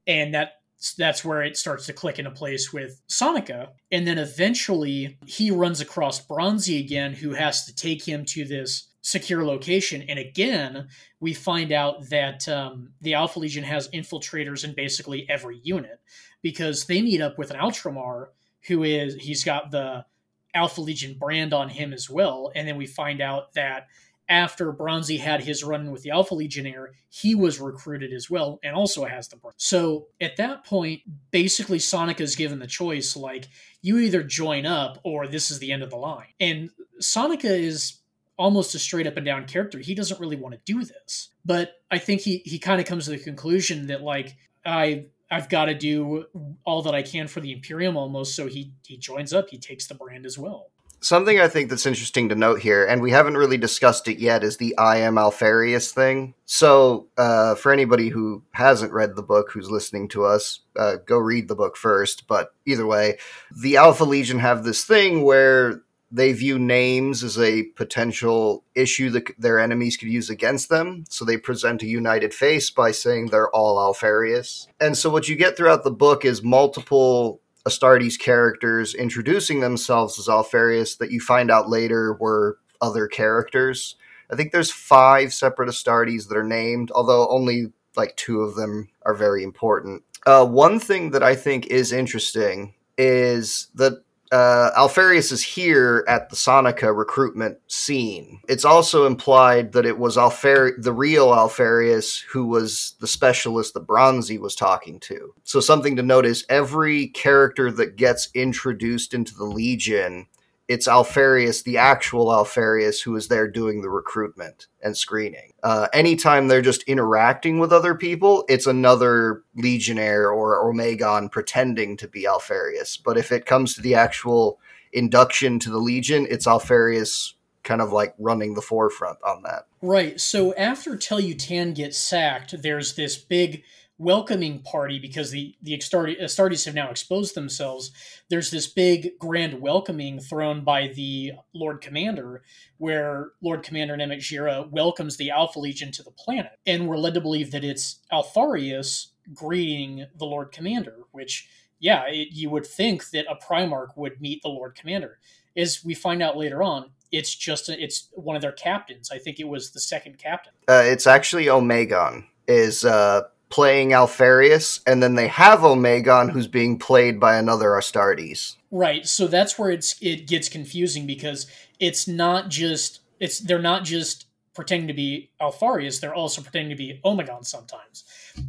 And that that's where it starts to click into place with Soneka. And then eventually he runs across Bronzi again, who has to take him to this secure location. And again, we find out that um, the Alpha Legion has infiltrators in basically every unit because they meet up with an Ultramar who is, he's got the Alpha Legion brand on him as well. And then we find out that after Bronzi had his run with the Alpha Legionnaire, he was recruited as well and also has the brand. So at that point, basically Sonic is given the choice like, you either join up or this is the end of the line. And Soneka is almost a straight up and down character. He doesn't really want to do this. But I think he, he kind of comes to the conclusion that, like, I I've got to do all that I can for the Imperium almost. So he he joins up. He takes the brand as well. Something I think that's interesting to note here, and we haven't really discussed it yet, is the I am Alpharius thing. So, uh, for anybody who hasn't read the book, who's listening to us, uh, go read the book first. But either way, the Alpha Legion have this thing where they view names as a potential issue that their enemies could use against them. So they present a united face by saying they're all Alpharius. And so what you get throughout the book is multiple Astartes characters introducing themselves as Alpharius that you find out later were other characters. I think there's five separate Astartes that are named, although only like two of them are very important. Uh, one thing that I think is interesting is that uh, Alpharius is here at the Soneka recruitment scene. It's also implied that it was Alphar- the real Alpharius who was the specialist that Bronzi was talking to. So something to note is every character that gets introduced into the Legion it's Alpharius, the actual Alpharius, who is there doing the recruitment and screening. Uh, anytime they're just interacting with other people, it's another Legionnaire or Omegon pretending to be Alpharius. But if it comes to the actual induction to the Legion, it's Alpharius kind of like running the forefront on that. Right. So after Tel Yutan gets sacked, there's this big welcoming party because the the Astartes have now exposed themselves. There's this big grand welcoming thrown by the Lord Commander, where Lord Commander Namatjira welcomes the Alpha Legion to the planet, and we're led to believe that it's Alpharius greeting the Lord Commander, which yeah, it, you would think that a Primarch would meet the Lord Commander. As we find out later on, it's just a, it's one of their captains. I think it was the second captain. Uh, it's actually Omegon is uh, playing Alpharius, and then they have Omegon who's being played by another Astartes. Right. So that's where it's it gets confusing because it's not just it's they're not just pretending to be Alpharius, they're also pretending to be Omegon sometimes.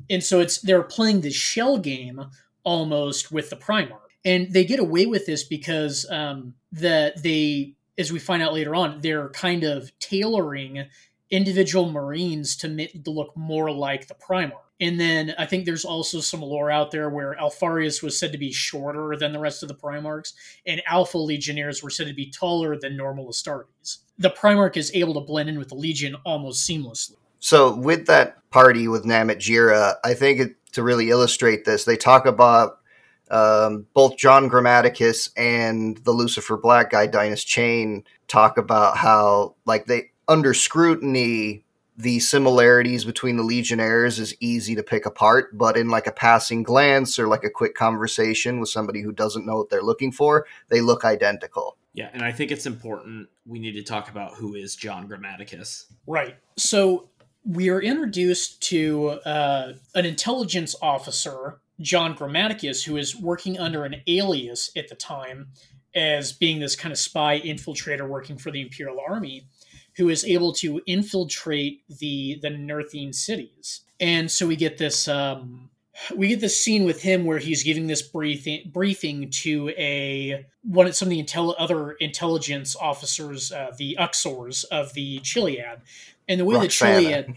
And so it's they're playing this shell game almost with the Primarch. And they get away with this because um, that they, as we find out later on, they're kind of tailoring individual Marines to, to look more like the Primarch. And then I think there's also some lore out there where Alpharius was said to be shorter than the rest of the Primarchs, and Alpha Legionnaires were said to be taller than normal Astartes. The Primarch is able to blend in with the Legion almost seamlessly. So, with that party with Namatjira, I think it, to really illustrate this, they talk about um, both John Grammaticus and the Lucifer Black guy, Dinas Chayne, talk about how, like, they under scrutiny, the similarities between the Legionnaires is easy to pick apart, but in like a passing glance or like a quick conversation with somebody who doesn't know what they're looking for, they look identical. Yeah, and I think it's important we need to talk about who is John Grammaticus. Right. So we are introduced to uh, an intelligence officer, John Grammaticus, who is working under an alias at the time as being this kind of spy infiltrator working for the Imperial Army, who is able to infiltrate the the Nurthene cities. And so we get this um, we get this scene with him where he's giving this briefing briefing to a one of some of the intel, other intelligence officers, uh, the Uxors of the Chiliad, and the way Rukhsana. the Chiliad,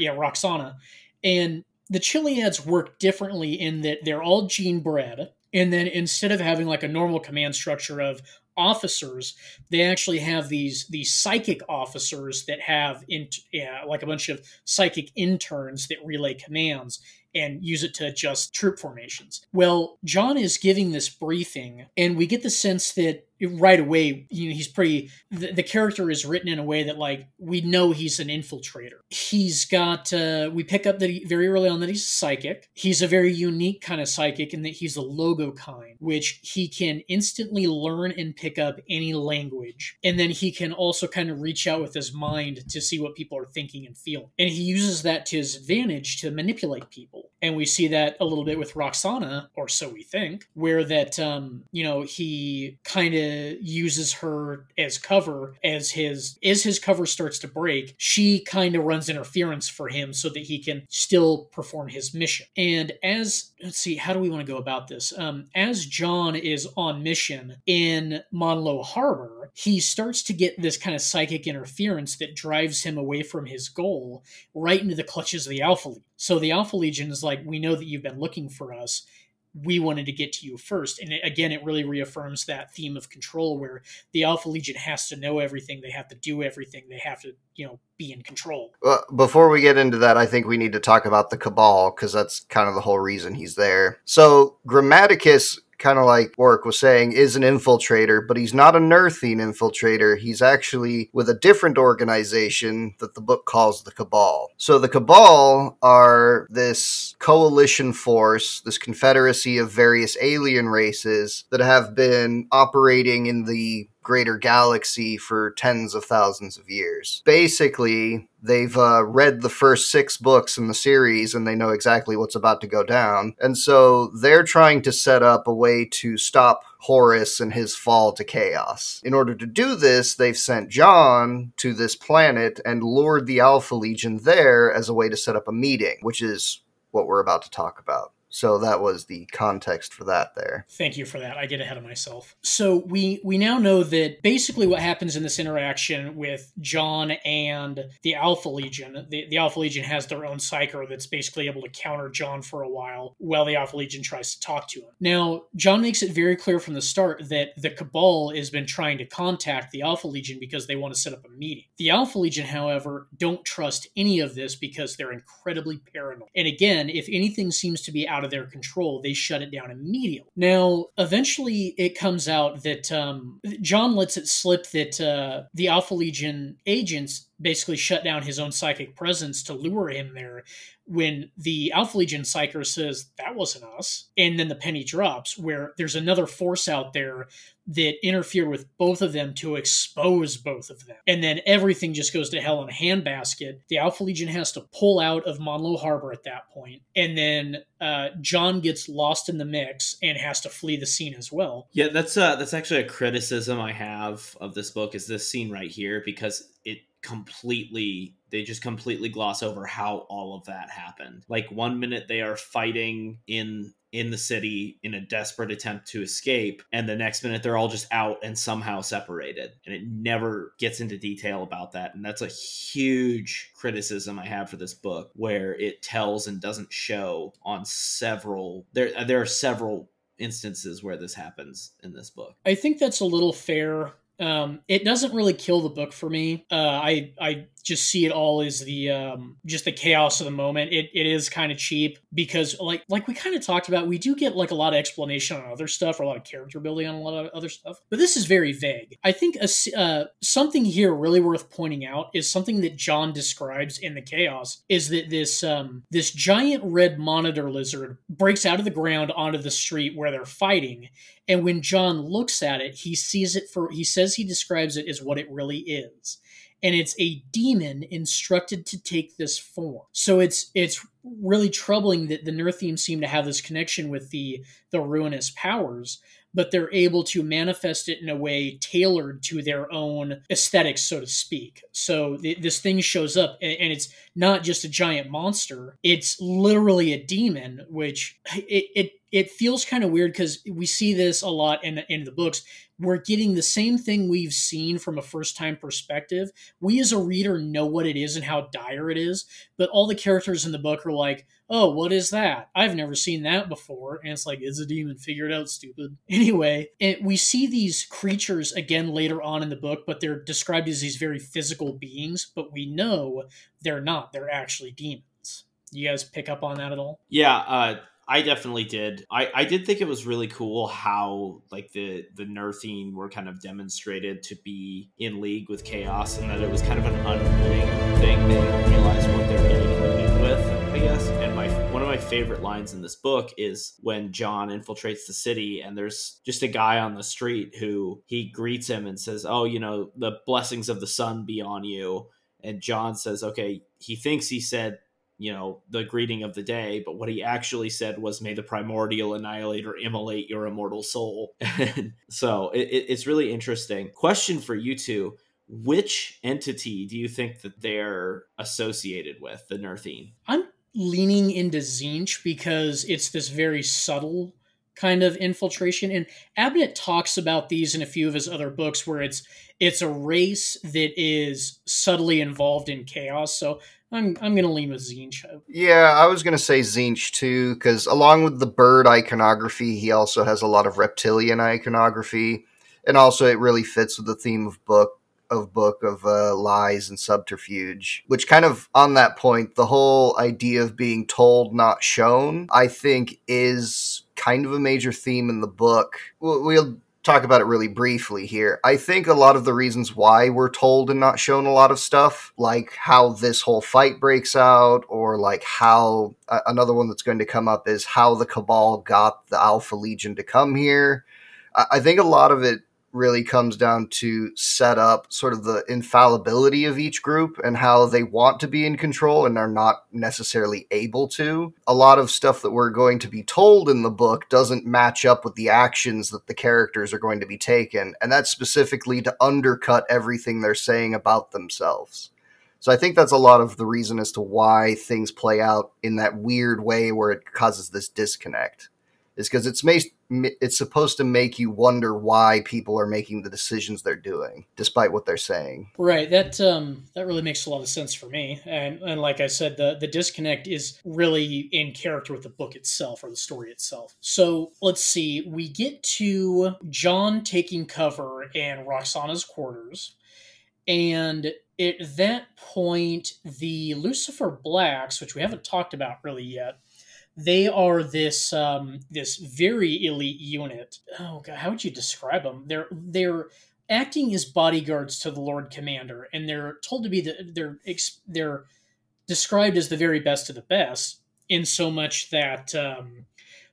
yeah, Rukhsana, and the Chiliads work differently in that they're all gene bred, and then instead of having like a normal command structure of officers, they actually have these these psychic officers that have in, yeah, like a bunch of psychic interns that relay commands and use it to adjust troop formations. Well, John is giving this briefing, and we get the sense that right away, you know, he's pretty. The, the, character is written in a way that, like, we know he's an infiltrator. He's got. Uh, we pick up that he, very early on that he's psychic. He's a very unique kind of psychic in that he's a logokine, which he can instantly learn and pick up any language, and then he can also kind of reach out with his mind to see what people are thinking and feeling, and he uses that to his advantage to manipulate people. And we see that a little bit with Rukhsana, or so we think, where that um, you know he kind of uses her as cover as his as his cover starts to break she kind of runs interference for him so that he can still perform his mission. And as let's see how do we want to go about this? Um, as john is on mission in monlo harbor he starts to get this kind of psychic interference that drives him away from his goal right into the clutches of the alpha legion. So the alpha legion is like we know that you've been looking for us we wanted to get to you first. And it, again, it really reaffirms that theme of control where the Alpha Legion has to know everything, they have to do everything, they have to, you know, be in control. Well, before we get into that, I think we need to talk about the Cabal because that's kind of the whole reason he's there. So, Grammaticus kind of like Warwick was saying, is an infiltrator, but he's not a Nurthene infiltrator. He's actually with a different organization that the book calls the Cabal. So the Cabal are this coalition force, this confederacy of various alien races that have been operating in the greater galaxy for tens of thousands of years. Basically, they've uh, read the first six books in the series and they know exactly what's about to go down. And so they're trying to set up a way to stop Horus and his fall to chaos. In order to do this, they've sent John to this planet and lured the Alpha Legion there as a way to set up a meeting, which is what we're about to talk about. So that was the context for that there. Thank you for that. I get ahead of myself. So we we now know that basically what happens in this interaction with John and the Alpha Legion, the, the Alpha Legion has their own psyker that's basically able to counter John for a while while the Alpha Legion tries to talk to him. Now, John makes it very clear from the start that the Cabal has been trying to contact the Alpha Legion because they want to set up a meeting. The Alpha Legion, however, don't trust any of this because they're incredibly paranoid. And again, if anything seems to be out out of their control, they shut it down immediately. Now, eventually, it comes out that um, John lets it slip that uh, the Alpha Legion agents basically shut down his own psychic presence to lure him there when the Alpha Legion psyker says, that wasn't us. And then the penny drops, where there's another force out there that interfere with both of them to expose both of them. And then everything just goes to hell in a handbasket. The Alpha Legion has to pull out of Monlo Harbor at that point, And then uh, John gets lost in the mix and has to flee the scene as well. Yeah, that's uh, that's actually a criticism I have of this book is this scene right here because it completely they just completely gloss over how all of that happened. Like one minute they are fighting in in the city in a desperate attempt to escape and the next minute they're all just out and somehow separated. And it never gets into detail about that. And that's a huge criticism i have for this book where it tells and doesn't show on several there there are several instances where this happens in this book. I think that's a little fair um, it doesn't really kill the book for me. Uh, I I just see it all as the um, just the chaos of the moment. It, it is kind of cheap because like like we kind of talked about, we do get like a lot of explanation on other stuff or a lot of character building on a lot of other stuff, but this is very vague. I think a, uh, something here really worth pointing out is something that John describes in the chaos is that this um, this giant red monitor lizard breaks out of the ground onto the street where they're fighting and when John looks at it, he sees it for, he says he describes it as what it really is. And it's a demon instructed to take this form. So it's it's really troubling that the Nurthene seem to have this connection with the the ruinous powers, but they're able to manifest it in a way tailored to their own aesthetics, so to speak. So th- this thing shows up, and, and, it's not just a giant monster; it's literally a demon, which it, it it feels kind of weird because we see this a lot in in the books. We're getting the same thing we've seen from a first time perspective. We as a reader know what it is and how dire it is, but all the characters in the book are like, "Oh, what is that? I've never seen that before." And it's like, "It's a demon. Figure it out, stupid." *laughs* Anyway, and we see these creatures again later on in the book, but they're described as these very physical beings. But we know they're not. They're actually demons. You guys pick up on that at all? Yeah. Uh I definitely did. I, I did think it was really cool how like the the Nurthene were kind of demonstrated to be in league with chaos and that it was kind of an unwitting thing. They didn't realize what they're getting in league with, I guess. And my one of my favorite lines in this book is when John infiltrates the city and there's just a guy on the street who he greets him and says, Oh, you know, the blessings of the sun be on you. And John says, Okay, he thinks he said you know the greeting of the day but what he actually said was may the primordial annihilator immolate your immortal soul *laughs* so it, it's really interesting question for you two which entity do you think that they're associated with the Nurthene? i'm leaning into Tzeentch because it's this very subtle kind of infiltration and abnett talks about these in a few of his other books where it's it's a race that is subtly involved in chaos so I'm I'm gonna lean with Tzeentch. Yeah, I was gonna say Tzeentch too, because along with the bird iconography, he also has a lot of reptilian iconography, and also it really fits with the theme of book of book of uh, lies and subterfuge. Which kind of on that point, the whole idea of being told not shown, I think, is kind of a major theme in the book. We'll, we'll talk about it really briefly here. I think a lot of the reasons why we're told and not shown a lot of stuff, like how this whole fight breaks out, or like how uh, another one that's going to come up is how the Cabal got the Alpha Legion to come here. I, I think a lot of it really comes down to set up sort of the infallibility of each group and how they want to be in control and are not necessarily able to. A lot of stuff that we're going to be told in the book doesn't match up with the actions that the characters are going to be taken, and that's specifically to undercut everything they're saying about themselves. So I think that's a lot of the reason as to why things play out in that weird way where it causes this disconnect is because it's made, it's supposed to make you wonder why people are making the decisions they're doing, despite what they're saying. Right. That um, that really makes a lot of sense for me. And and like I said, the the disconnect is really in character with the book itself or the story itself. So let's see. We get to John taking cover in Rukhsana's quarters, and at that point, the Lucifer Blacks, which we haven't talked about really yet, they are this um, this very elite unit. Oh god, how would you describe them? They're they're acting as bodyguards to the Lord Commander, and they're told to be the they're they're described as the very best of the best. In so much that um,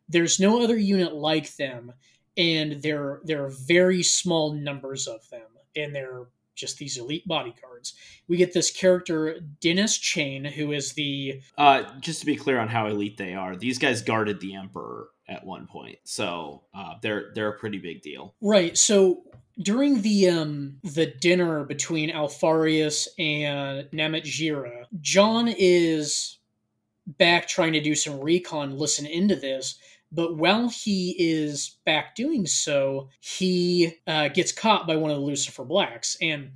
there's no other unit like them, and there there are very small numbers of them, and they're just these elite bodyguards. We get this character Dinas Chayne, who is the uh, just to be clear on how elite they are. These guys guarded the emperor at one point, so uh, they're they're a pretty big deal. Right. So during the um the dinner between Alpharius and Namatjira, John is back trying to do some recon, listen into this, but while he is back doing so, he uh, gets caught by one of the Lucifer Blacks. And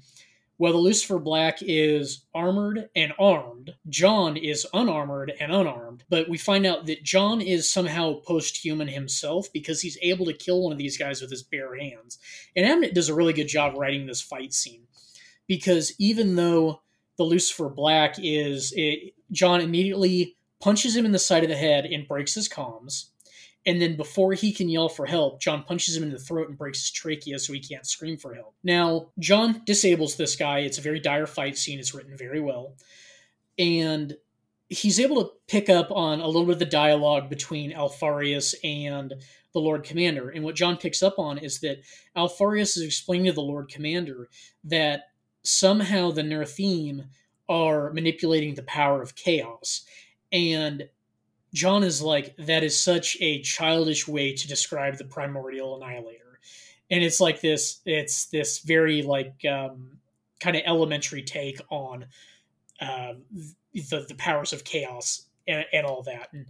while the Lucifer Black is armored and armed, John is unarmored and unarmed. But we find out that John is somehow post human himself because he's able to kill one of these guys with his bare hands. And Abnett does a really good job writing this fight scene because even though the Lucifer Black is, it, John immediately punches him in the side of the head and breaks his comms and then before he can yell for help, John punches him in the throat and breaks his trachea so he can't scream for help. Now, John disables this guy. It's a very dire fight scene. It's written very well. And he's able to pick up on a little bit of the dialogue between Alpharius and the Lord Commander. And what John picks up on is that Alpharius is explaining to the Lord Commander that somehow the Nurthene are manipulating the power of chaos. And John is like, that is such a childish way to describe the primordial annihilator. And it's like this, it's this very like um, kind of elementary take on uh, the, the powers of chaos and, and all that. And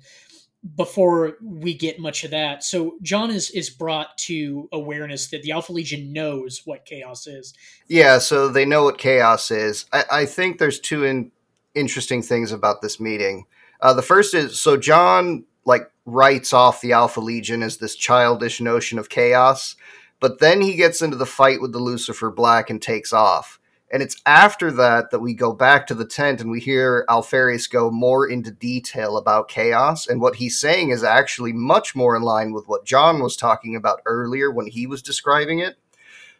before we get much of that, so John is is brought to awareness that the Alpha Legion knows what chaos is. Yeah, so they know what chaos is. I, I think there's two in, interesting things about this meeting. Uh, the first is so John like writes off the Alpha Legion as this childish notion of chaos, but then he gets into the fight with the Lucifer Black and takes off. And it's after that that we go back to the tent and we hear Alpharius go more into detail about chaos. And what he's saying is actually much more in line with what John was talking about earlier when he was describing it.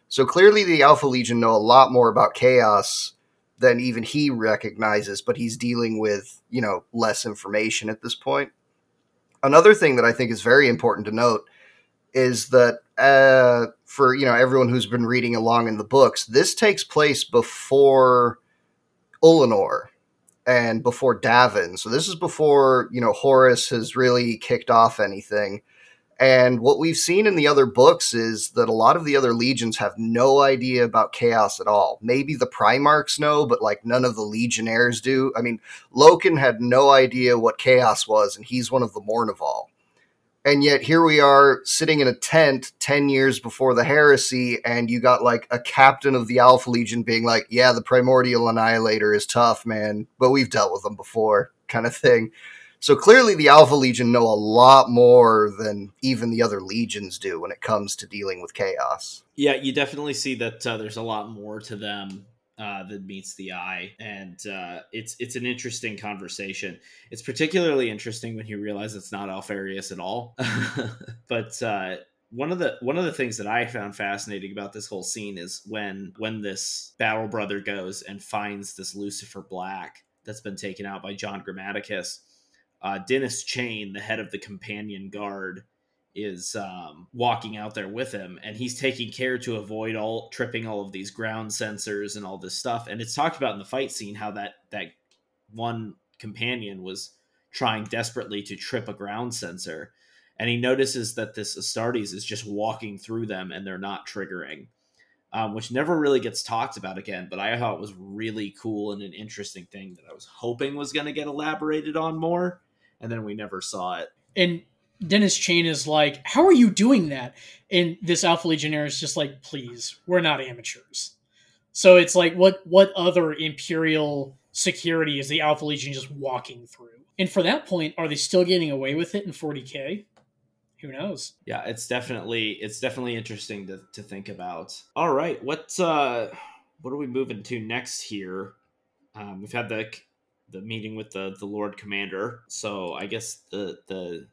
So clearly, the Alpha Legion know a lot more about chaos than even he recognizes, but he's dealing with, you know, less information at this point. Another thing that I think is very important to note is that uh, for you know everyone who's been reading along in the books, this takes place before Ullanor and before Davin. So this is before you know Horus has really kicked off anything. And what we've seen in the other books is that a lot of the other legions have no idea about chaos at all. Maybe the Primarchs know, but like none of the legionnaires do. I mean, Loken had no idea what chaos was, and he's one of the Mournival. And yet here we are sitting in a tent 10 years before the heresy, and you got like a captain of the Alpha Legion being like, yeah, the Primordial Annihilator is tough, man, but we've dealt with them before, kind of thing. So clearly, the Alpha Legion know a lot more than even the other legions do when it comes to dealing with chaos. Yeah, you definitely see that uh, there's a lot more to them uh, than meets the eye, and uh, it's it's an interesting conversation. It's particularly interesting when you realize it's not Alpharius at all. *laughs* but uh, one of the one of the things that I found fascinating about this whole scene is when when this battle brother goes and finds this Lucifer Black that's been taken out by John Grammaticus uh, Dinas Chayne, the head of the companion guard, is um, walking out there with him, and he's taking care to avoid all tripping all of these ground sensors and all this stuff. And it's talked about in the fight scene how that that one companion was trying desperately to trip a ground sensor, and he notices that this Astartes is just walking through them, and they're not triggering. um, which never really gets talked about again. But I thought was really cool and an interesting thing that I was hoping was going to get elaborated on more, and then we never saw it. And Dinas Chayne is like, "How are you doing that?" And this Alpha Legionnaire is just like, "Please, we're not amateurs." So it's like, what what other Imperial security is the Alpha Legion just walking through? And for that point, are they still getting away with it in 40k? Who knows? Yeah, it's definitely it's definitely interesting to, to think about. All right, what uh what are we moving to next here? Um, we've had the the meeting with the the Lord Commander, so I guess the the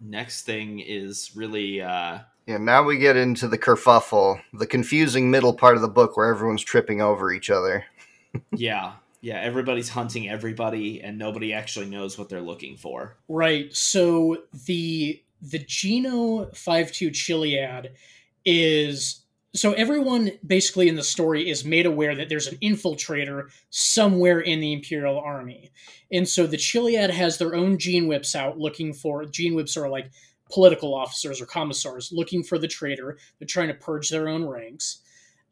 next thing is really uh Yeah, now we get into the kerfuffle, the confusing middle part of the book where everyone's tripping over each other. *laughs* yeah yeah everybody's hunting everybody and nobody actually knows what they're looking for Right. So the the Geno 52 Chiliad is so everyone basically in the story is made aware that there's an infiltrator somewhere in the Imperial Army. And so the Chiliad has their own gene whips out looking for gene whips are like political officers or commissars looking for the traitor. They're trying to purge their own ranks.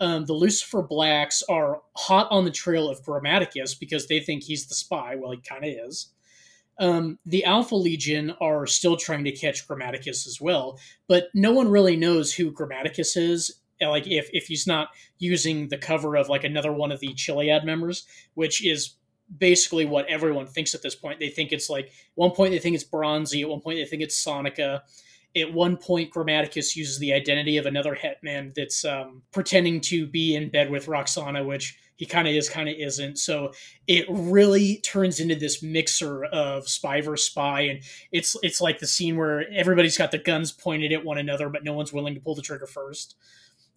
Um, the Lucifer Blacks are hot on the trail of Grammaticus because they think he's the spy. Well, he kind of is. Um, the Alpha Legion are still trying to catch Grammaticus as well, but no one really knows who Grammaticus is. Like if if he's not using the cover of like another one of the Chiliad members, which is basically what everyone thinks at this point. They think it's like one point they think it's Bronzi, at one point they think it's Soneka. At one point, Grammaticus uses the identity of another Hetman that's um, pretending to be in bed with Rukhsana, which he kind of is, kind of isn't. So it really turns into this mixer of spy versus spy, and it's it's like the scene where everybody's got the guns pointed at one another, but no one's willing to pull the trigger first.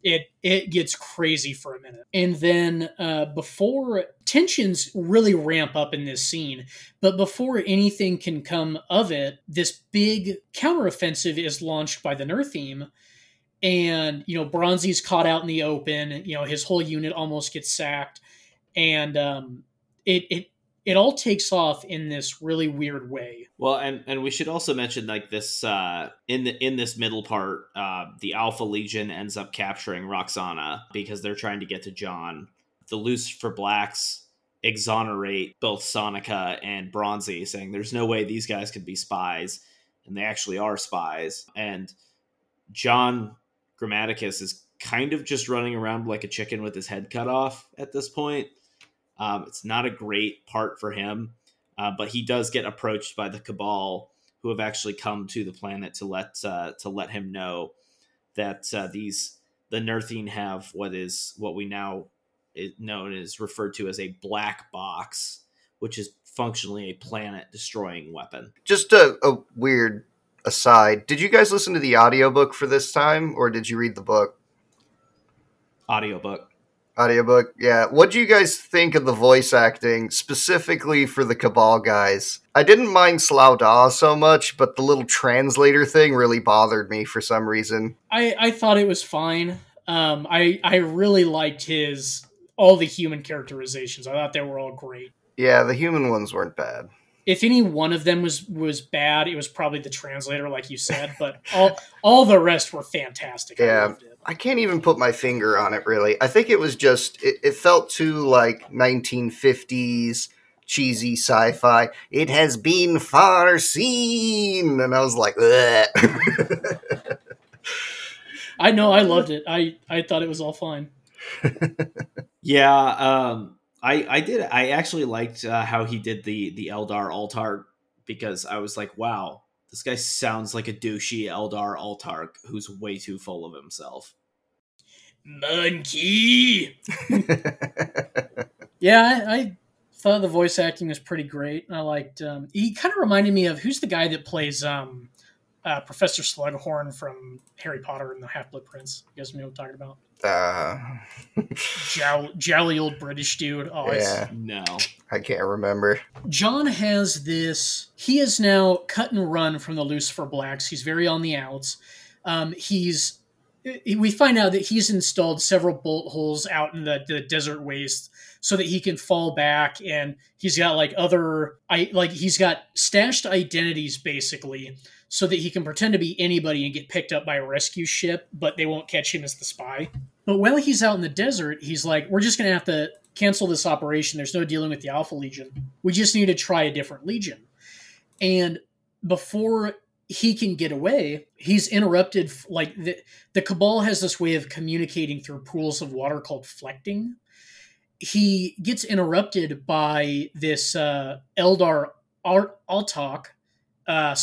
It it gets crazy for a minute, and then uh, before tensions really ramp up in this scene, but before anything can come of it, this big counteroffensive is launched by the Nurthene and you know Bronzi's caught out in the open. You know his whole unit almost gets sacked, and um, it it it all takes off in this really weird way. Well, and and we should also mention like this uh, in the in this middle part, uh, the Alpha Legion ends up capturing Rukhsana because they're trying to get to John. The Lucifer Blacks exonerate both Soneka and Bronzi, saying there's no way these guys could be spies, and they actually are spies. And John Grammaticus is kind of just running around like a chicken with his head cut off at this point. Um, it's not a great part for him, uh, but he does get approached by the Cabal, who have actually come to the planet to let uh, to let him know that uh, these the Nurthene have what is what we now is known as referred to as a black box, which is functionally a planet destroying weapon. Just a, a weird aside. Did you guys listen to the audiobook for this time, or did you read the book? Audiobook. Audiobook, yeah. What do you guys think of the voice acting, specifically for the Cabal guys? I didn't mind Slau Dha so much, but the little translator thing really bothered me for some reason. I I thought it was fine. Um, I I really liked his all the human characterizations. I thought they were all great. Yeah, the human ones weren't bad. If any one of them was was bad, it was probably the translator, like you said. But all all the rest were fantastic. I Yeah. Loved it. I can't even put my finger on it really. I think it was just it, it felt too like 1950s cheesy sci-fi. It has been far seen, and I was like, Ugh. I know. I loved it. I I thought it was all fine. *laughs* Yeah, um, I I did. I actually liked uh, how he did the the Eldar Altark because I was like, wow, this guy sounds like a douchey Eldar Altark who's way too full of himself. Monkey. *laughs* Yeah, I, I thought the voice acting was pretty great. I liked. Um, he kind of reminded me of who's the guy that plays um, uh, Professor Slughorn from Harry Potter and the Half Blood Prince. You guys know what I'm talking about? Uh, Jowl, jowly old British dude. Oh, it's, yeah, No, I can't remember. John has this. He is now cut and run from the Lucifer Blacks. He's very on the outs. Um, he's we find out that he's installed several bolt holes out in the, the desert waste so that he can fall back and he's got like other i like he's got stashed identities basically so that he can pretend to be anybody and get picked up by a rescue ship but they won't catch him as the spy but while he's out in the desert he's like we're just gonna have to cancel this operation there's no dealing with the alpha legion we just need to try a different legion and before he can get away, he's interrupted. Like the, the Cabal has this way of communicating through pools of water called flecting. He gets interrupted by this uh, Eldar Art Altok uh,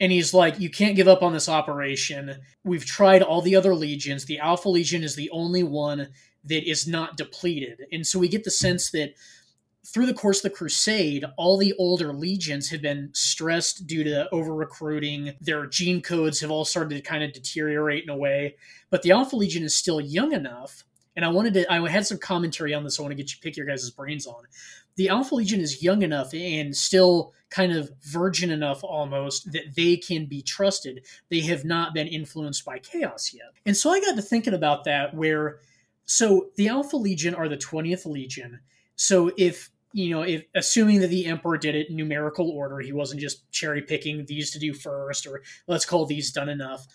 and he's like, "You can't give up on this operation. We've tried all the other legions. The Alpha Legion is the only one that is not depleted." And so we get the sense that through the course of the crusade all the older legions have been stressed due to over recruiting their gene codes have all started to kind of deteriorate in a way but the alpha legion is still young enough and i wanted to i had some commentary on this i want to get you pick your guys' brains on the alpha legion is young enough and still kind of virgin enough almost that they can be trusted. They have not been influenced by chaos yet. And so i got to thinking about that where so the alpha legion are the 20th legion. So if you know, if assuming that the emperor did it in numerical order, he wasn't just cherry picking these to do first, or let's call these done enough.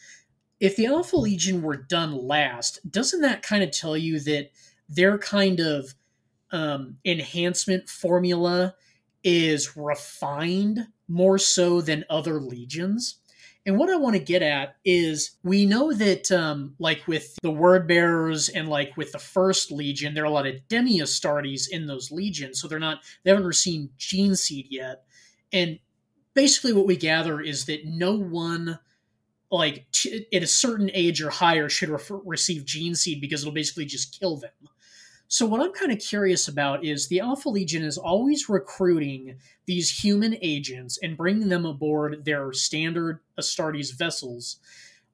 If the Alpha Legion were done last, doesn't that kind of tell you that they're kind of um, enhancement formula is refined more so than other legions? And what I want to get at is we know that, um, like with the word bearers and like with the first legion, there are a lot of demi Astartes in those legions, so they're not they haven't received gene seed yet. And basically, what we gather is that no one, like t- at a certain age or higher, should re- receive gene seed because it'll basically just kill them. So, what I'm kind of curious about is the Alpha Legion is always recruiting these human agents and bringing them aboard their standard Astartes vessels.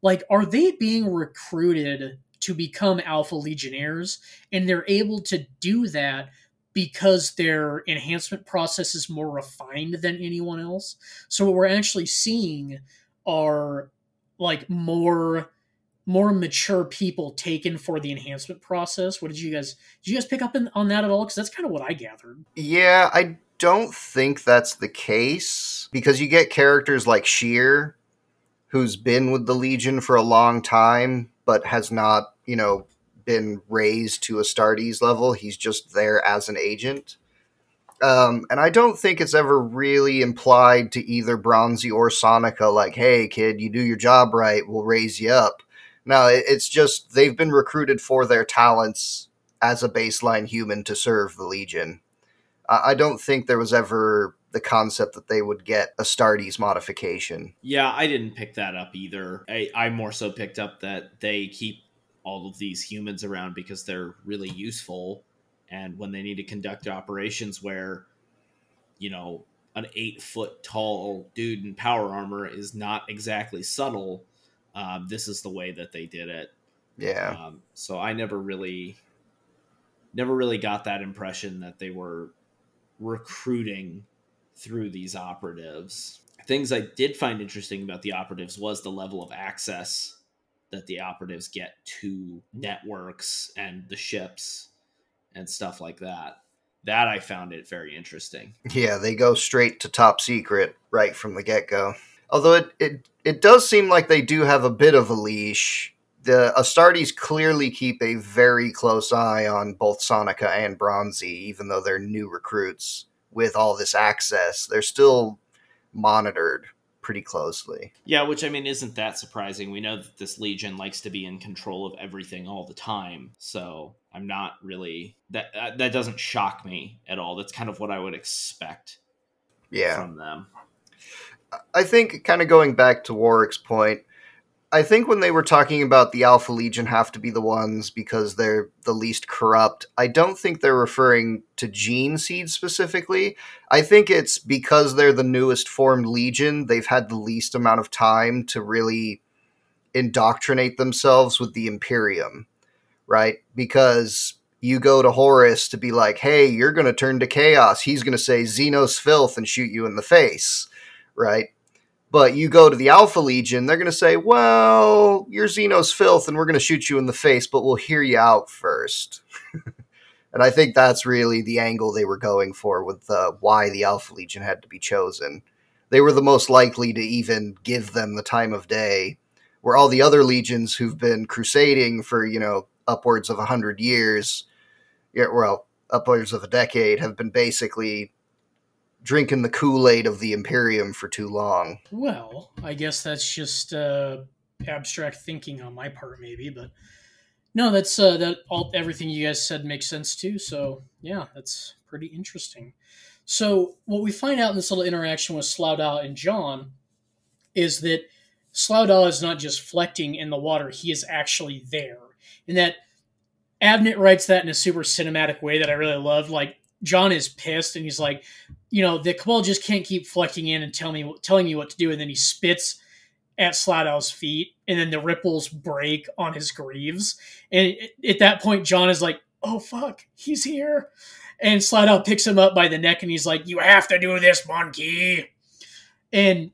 Like, are they being recruited to become Alpha Legionnaires? And they're able to do that because their enhancement process is more refined than anyone else. So, what we're actually seeing are like more more mature people taken for the enhancement process. What did you guys did you guys pick up in, on that at all? Because that's kind of what I gathered. Yeah, I don't think that's the case because you get characters like Shere, who's been with the Legion for a long time but has not, you know, been raised to Astartes level. He's just there as an agent. Um, and I don't think it's ever really implied to either Bronzi or Soneka, like, hey, kid, you do your job right, we'll raise you up. No, it's just they've been recruited for their talents as a baseline human to serve the Legion. I don't think there was ever the concept that they would get Astartes modification. Yeah, I didn't pick that up either. I, I more so picked up that they keep all of these humans around because they're really useful. And when they need to conduct operations where, you know, an eight foot tall dude in power armor is not exactly subtle, um, this is the way that they did it. Yeah. Um, so I never really, never really got that impression that they were recruiting through these operatives. Things I did find interesting about the operatives was the level of access that the operatives get to networks and the ships and stuff like that. That I found it very interesting. Yeah, they go straight to top secret right from the get go. Although it, it it does seem like they do have a bit of a leash. The Astartes clearly keep a very close eye on both Soneka and Bronzi, even though they're new recruits. With all this access, they're still monitored pretty closely. Yeah, which I mean isn't that surprising. We know that this legion likes to be in control of everything all the time. So, I'm not really that that doesn't shock me at all. That's kind of what I would expect yeah. from them. I think, kind of going back to Warwick's point, I think when they were talking about the Alpha Legion have to be the ones because they're the least corrupt, I don't think they're referring to Gene Seed specifically. I think it's because they're the newest formed Legion, they've had the least amount of time to really indoctrinate themselves with the Imperium, right? Because you go to Horus to be like, hey, you're going to turn to chaos. He's going to say Xenos filth and shoot you in the face right? But you go to the Alpha Legion, they're going to say, well, you're Xenos filth and we're going to shoot you in the face, but we'll hear you out first. *laughs* and I think that's really the angle they were going for with uh, why the Alpha Legion had to be chosen. They were the most likely to even give them the time of day, where all the other legions who've been crusading for, you know, upwards of a hundred years, yeah, well, upwards of a decade, have been basically drinking the Kool Aid of the Imperium for too long. Well, I guess that's just uh, abstract thinking on my part, maybe, but no, that's uh, that all everything you guys said makes sense too. So yeah, that's pretty interesting. So what we find out in this little interaction with Slau Dha and John is that Slau Dha is not just flecting in the water; he is actually there, and that Abnett writes that in a super cinematic way that I really love. Like John is pissed and he's like, you know, the Cabal just can't keep flecting in and tell me telling me what to do, and then he spits at Slau Dha's feet, and then the ripples break on his greaves, and at that point, John is like, "Oh fuck, he's here," and Slau Dha picks him up by the neck, and he's like, "You have to do this, monkey," and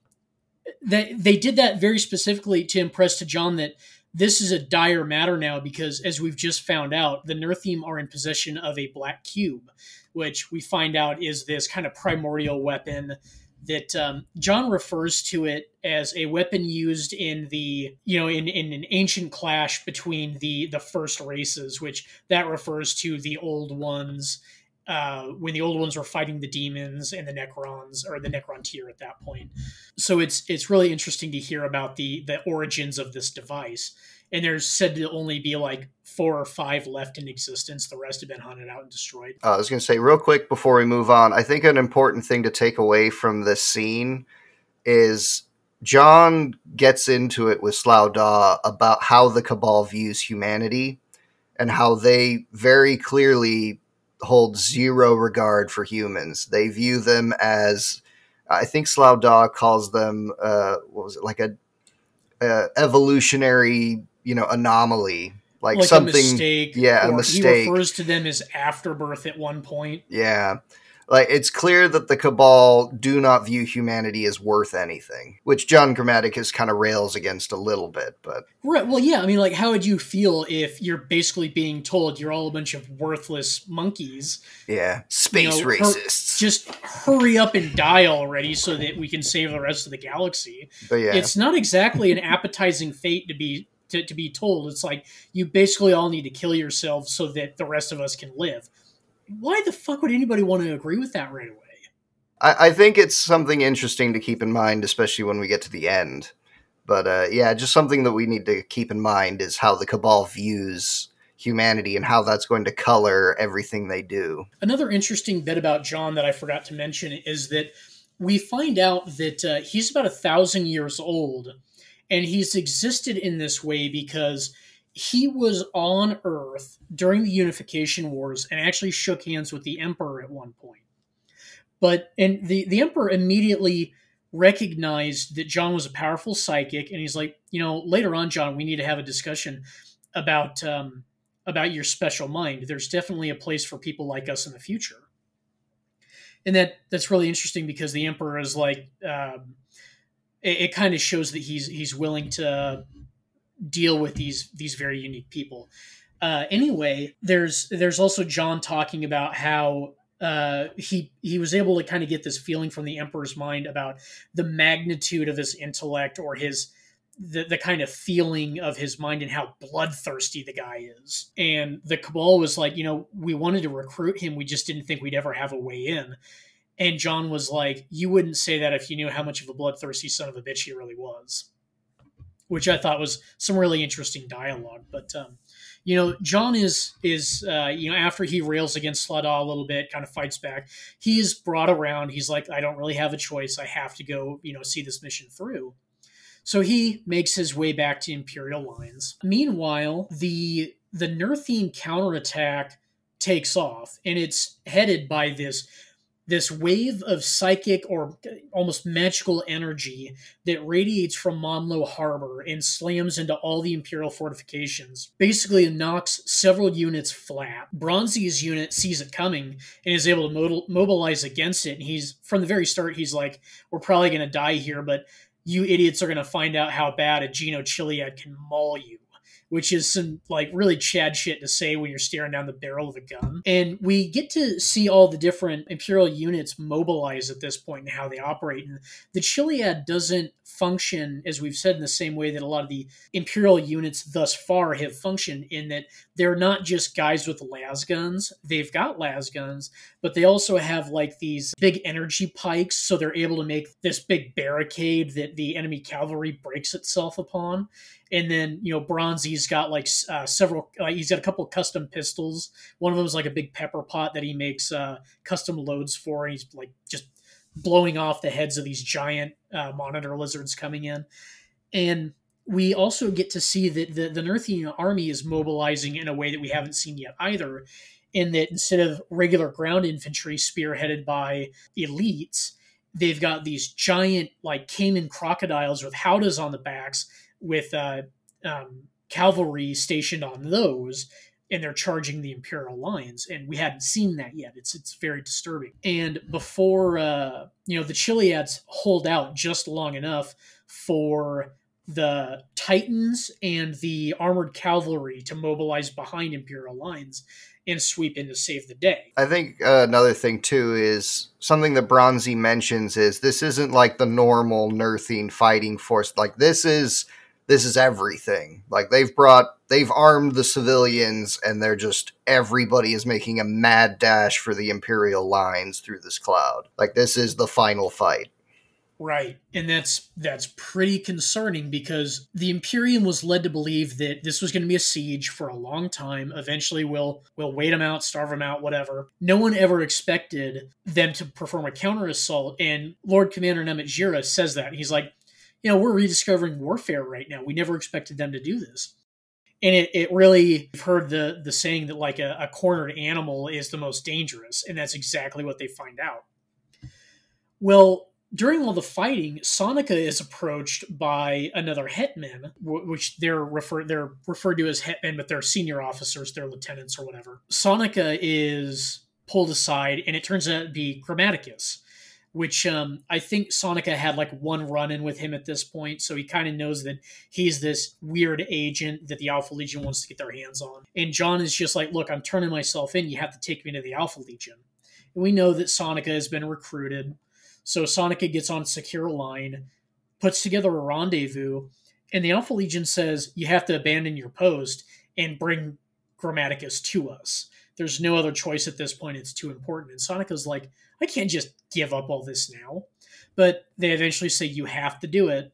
they they did that very specifically to impress to John that this is a dire matter now because, as we've just found out, the Nurthene are in possession of a black cube, which we find out is this kind of primordial weapon that um, John refers to it as a weapon used in the you know in, in an ancient clash between the the first races, which that refers to the old ones uh, when the old ones were fighting the demons and the Necrons or the Necrontyr at that point. So it's it's really interesting to hear about the the origins of this device. And there's said to only be like four or five left in existence. The rest have been hunted out and destroyed. Uh, I was going to say real quick before we move on. I think an important thing to take away from this scene is John gets into it with Slau Dha about how the Cabal views humanity and how they very clearly hold zero regard for humans. They view them as, I think Slau Dha calls them, uh, what was it, like a, a evolutionary, you know, anomaly. Like, like something, a mistake. yeah, a mistake. He refers to them as afterbirth at one point. Yeah. Like it's clear that the Cabal do not view humanity as worth anything, which John Grammaticus kind of rails against a little bit, but Right. Well, yeah. I mean, like, how would you feel if you're basically being told you're all a bunch of worthless monkeys? yeah, space You know, racists. Just hurry up and die already so that we can save the rest of the galaxy. but yeah, It's not exactly an appetizing fate to be to, to be told. It's like you basically all need to kill yourselves so that the rest of us can live. Why the fuck would anybody want to agree with that right away? I, I think it's something interesting to keep in mind, especially when we get to the end. But uh, yeah, just something that we need to keep in mind is how the Cabal views humanity and how that's going to color everything they do. Another interesting bit about John that I forgot to mention is that we find out that uh, he's about a thousand years old, and he's existed in this way because he was on Earth during the Unification Wars and actually shook hands with the Emperor at one point. But and the the Emperor immediately recognized that John was a powerful psychic, and he's like, you know, later on, John, we need to have a discussion about um, about your special mind. There's definitely a place for people like us in the future, and that that's really interesting because the Emperor is like, um, it, it kind of shows that he's he's willing to deal with these these very unique people. Uh, anyway, there's there's also John talking about how uh, he he was able to kind of get this feeling from the Emperor's mind about the magnitude of his intellect or his the, the kind of feeling of his mind and how bloodthirsty the guy is. And the Cabal was like, you know, we wanted to recruit him, we just didn't think we'd ever have a way in. And John was like, you wouldn't say that if you knew how much of a bloodthirsty son of a bitch he really was. Which I thought was some really interesting dialogue. But um, you know, John is is uh, you know after he rails against Slau Dha a little bit, kind of fights back. He's brought around. He's like, I don't really have a choice. I have to go, you know, see this mission through. So he makes his way back to Imperial lines. Meanwhile, the the Nurthene counterattack takes off, and it's headed by this this wave of psychic or almost magical energy that radiates from Monlo Harbor and slams into all the Imperial fortifications. Basically, knocks several units flat. Bronzi's unit sees it coming and is able to mobil- mobilize against it. And he's, from the very start, he's like, We're probably going to die here, but you idiots are going to find out how bad a Geno Chiliad can maul you which is some like really Chad shit to say when you're staring down the barrel of a gun. And we get to see all the different Imperial units mobilize at this point and how they operate. And the Chiliad doesn't function, as we've said, in the same way that a lot of the Imperial units thus far have functioned, in that they're not just guys with las guns. They've got las guns, but they also have like these big energy pikes, so they're able to make this big barricade that the enemy cavalry breaks itself upon and then you know Bronzi's got like uh, several. Like he's got a couple custom pistols. One of them is like a big pepper pot that he makes uh, custom loads for, and he's like just blowing off the heads of these giant uh, monitor lizards coming in. And we also get to see that the, the Nurthene army is mobilizing in a way that we haven't seen yet either. In that instead of regular ground infantry spearheaded by elites, they've got these giant like caiman crocodiles with howdahs on the backs with uh, um, cavalry stationed on those and they're charging the imperial lines and we hadn't seen that yet. It's it's very disturbing. And before uh, you know the chiliads hold out just long enough for the titans and the armored cavalry to mobilize behind imperial lines and sweep in to save the day. I think uh, another thing too is something that bronzi mentions is this isn't like the normal nurthene fighting force. Like this is this is everything. Like they've brought, they've armed the civilians, and they're just everybody is making a mad dash for the Imperial lines through this cloud. Like this is the final fight. Right. And that's that's pretty concerning because the Imperium was led to believe that this was going to be a siege for a long time. Eventually we'll we'll wait them out, starve them out, whatever. No one ever expected them to perform a counter assault and Lord Commander Namatjira says that. He's like, you know, we're rediscovering warfare right now. We never expected them to do this. And it, it really, you've heard the, the saying that like a, a cornered animal is the most dangerous. And that's exactly what they find out. Well, during all the fighting, Soneka is approached by another hetman, which they're referred they're referred to as hetmen, but they're senior officers, they're lieutenants or whatever. Soneka is pulled aside, and it turns out to be Grammaticus, which um, I think Soneka had like one run in with him at this point, so he kind of knows that he's this weird agent that the Alpha Legion wants to get their hands on. And John is just like, "Look, I'm turning myself in. You have to take me to the Alpha Legion." And we know that Soneka has been recruited, so Soneka gets on secure line, puts together a rendezvous, and the Alpha Legion says, "You have to abandon your post and bring Grammaticus to us." There's no other choice at this point. It's too important. And Soneka's like, I can't just give up all this now. But they eventually say, You have to do it.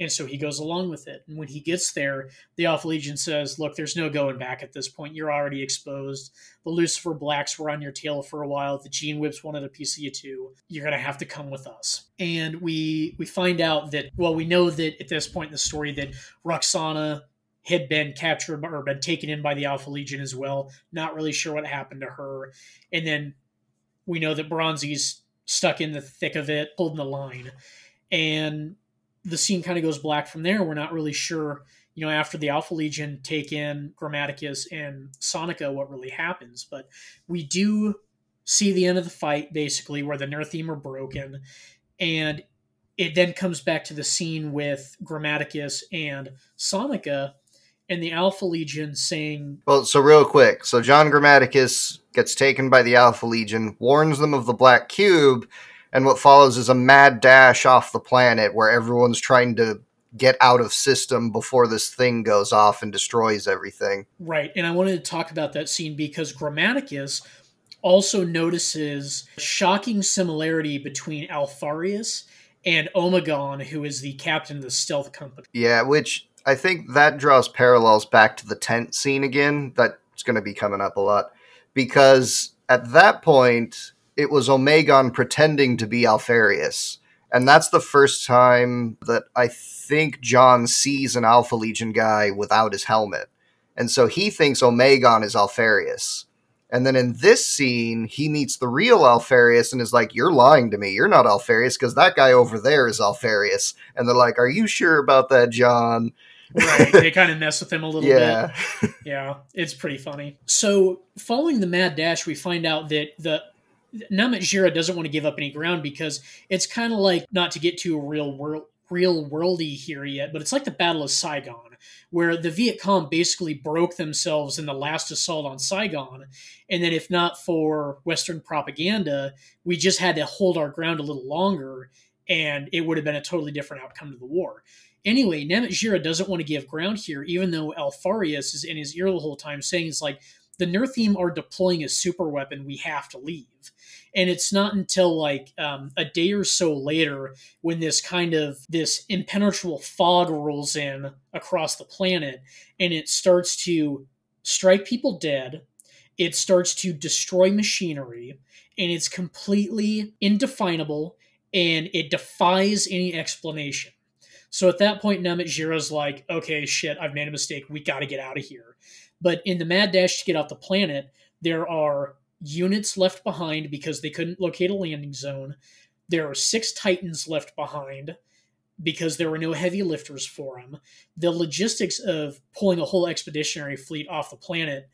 And so he goes along with it. And when he gets there, the Alpha Legion says, Look, there's no going back at this point. You're already exposed. The Lucifer Blacks were on your tail for a while. The Gene Whips wanted a piece of you too. You're gonna have to come with us. And we we find out that well, we know that at this point in the story that Rukhsana had been captured or been taken in by the Alpha Legion as well. Not really sure what happened to her. And then we know that Bronzi's stuck in the thick of it, holding the line. And the scene kind of goes black from there. We're not really sure, you know, after the Alpha Legion take in Grammaticus and Soneka, what really happens. But we do see the end of the fight, basically, where the Nurthene are broken. And it then comes back to the scene with Grammaticus and Soneka and the Alpha Legion saying. Well, so real quick. So John Grammaticus gets taken by the Alpha Legion, warns them of the Black Cube, and what follows is a mad dash off the planet where everyone's trying to get out of system before this thing goes off and destroys everything. Right. And I wanted to talk about that scene because Grammaticus also notices a shocking similarity between Alpharius and Omegon, who is the captain of the stealth company. Yeah, which I think that draws parallels back to the tent scene again. That's going to be coming up a lot because at that point it was Omegon pretending to be Alpharius. And that's the first time that I think John sees an Alpha Legion guy without his helmet. And so he thinks Omegon is Alpharius. And then in this scene, he meets the real Alpharius and is like, You're lying to me. You're not Alpharius because that guy over there is Alpharius. And they're like, Are you sure about that, John? Right. *laughs* They kind of mess with him a little yeah. bit. *laughs* Yeah. It's pretty funny. So, following the mad dash, we find out that the Namatjira doesn't want to give up any ground because it's kind of like not to get too real world real worldy here yet, but it's like the Battle of Saigon, where the Viet Cong basically broke themselves in the last assault on Saigon. And then, if not for Western propaganda, we just had to hold our ground a little longer, and it would have been a totally different outcome to the war. Anyway, Namatjira doesn't want to give ground here, even though Alpharius is in his ear the whole time saying, it's like, the Nurthene are deploying a super weapon, we have to leave. And it's not until like um, a day or so later when this kind of this impenetrable fog rolls in across the planet and it starts to strike people dead. It starts to destroy machinery and it's completely indefinable and it defies any explanation. So at that point, Namatjira's like, okay, shit, I've made a mistake. We got to get out of here. But in the mad dash to get off the planet, there are units left behind because they couldn't locate a landing zone. There are six Titans left behind because there were no heavy lifters for them. The logistics of pulling a whole expeditionary fleet off the planet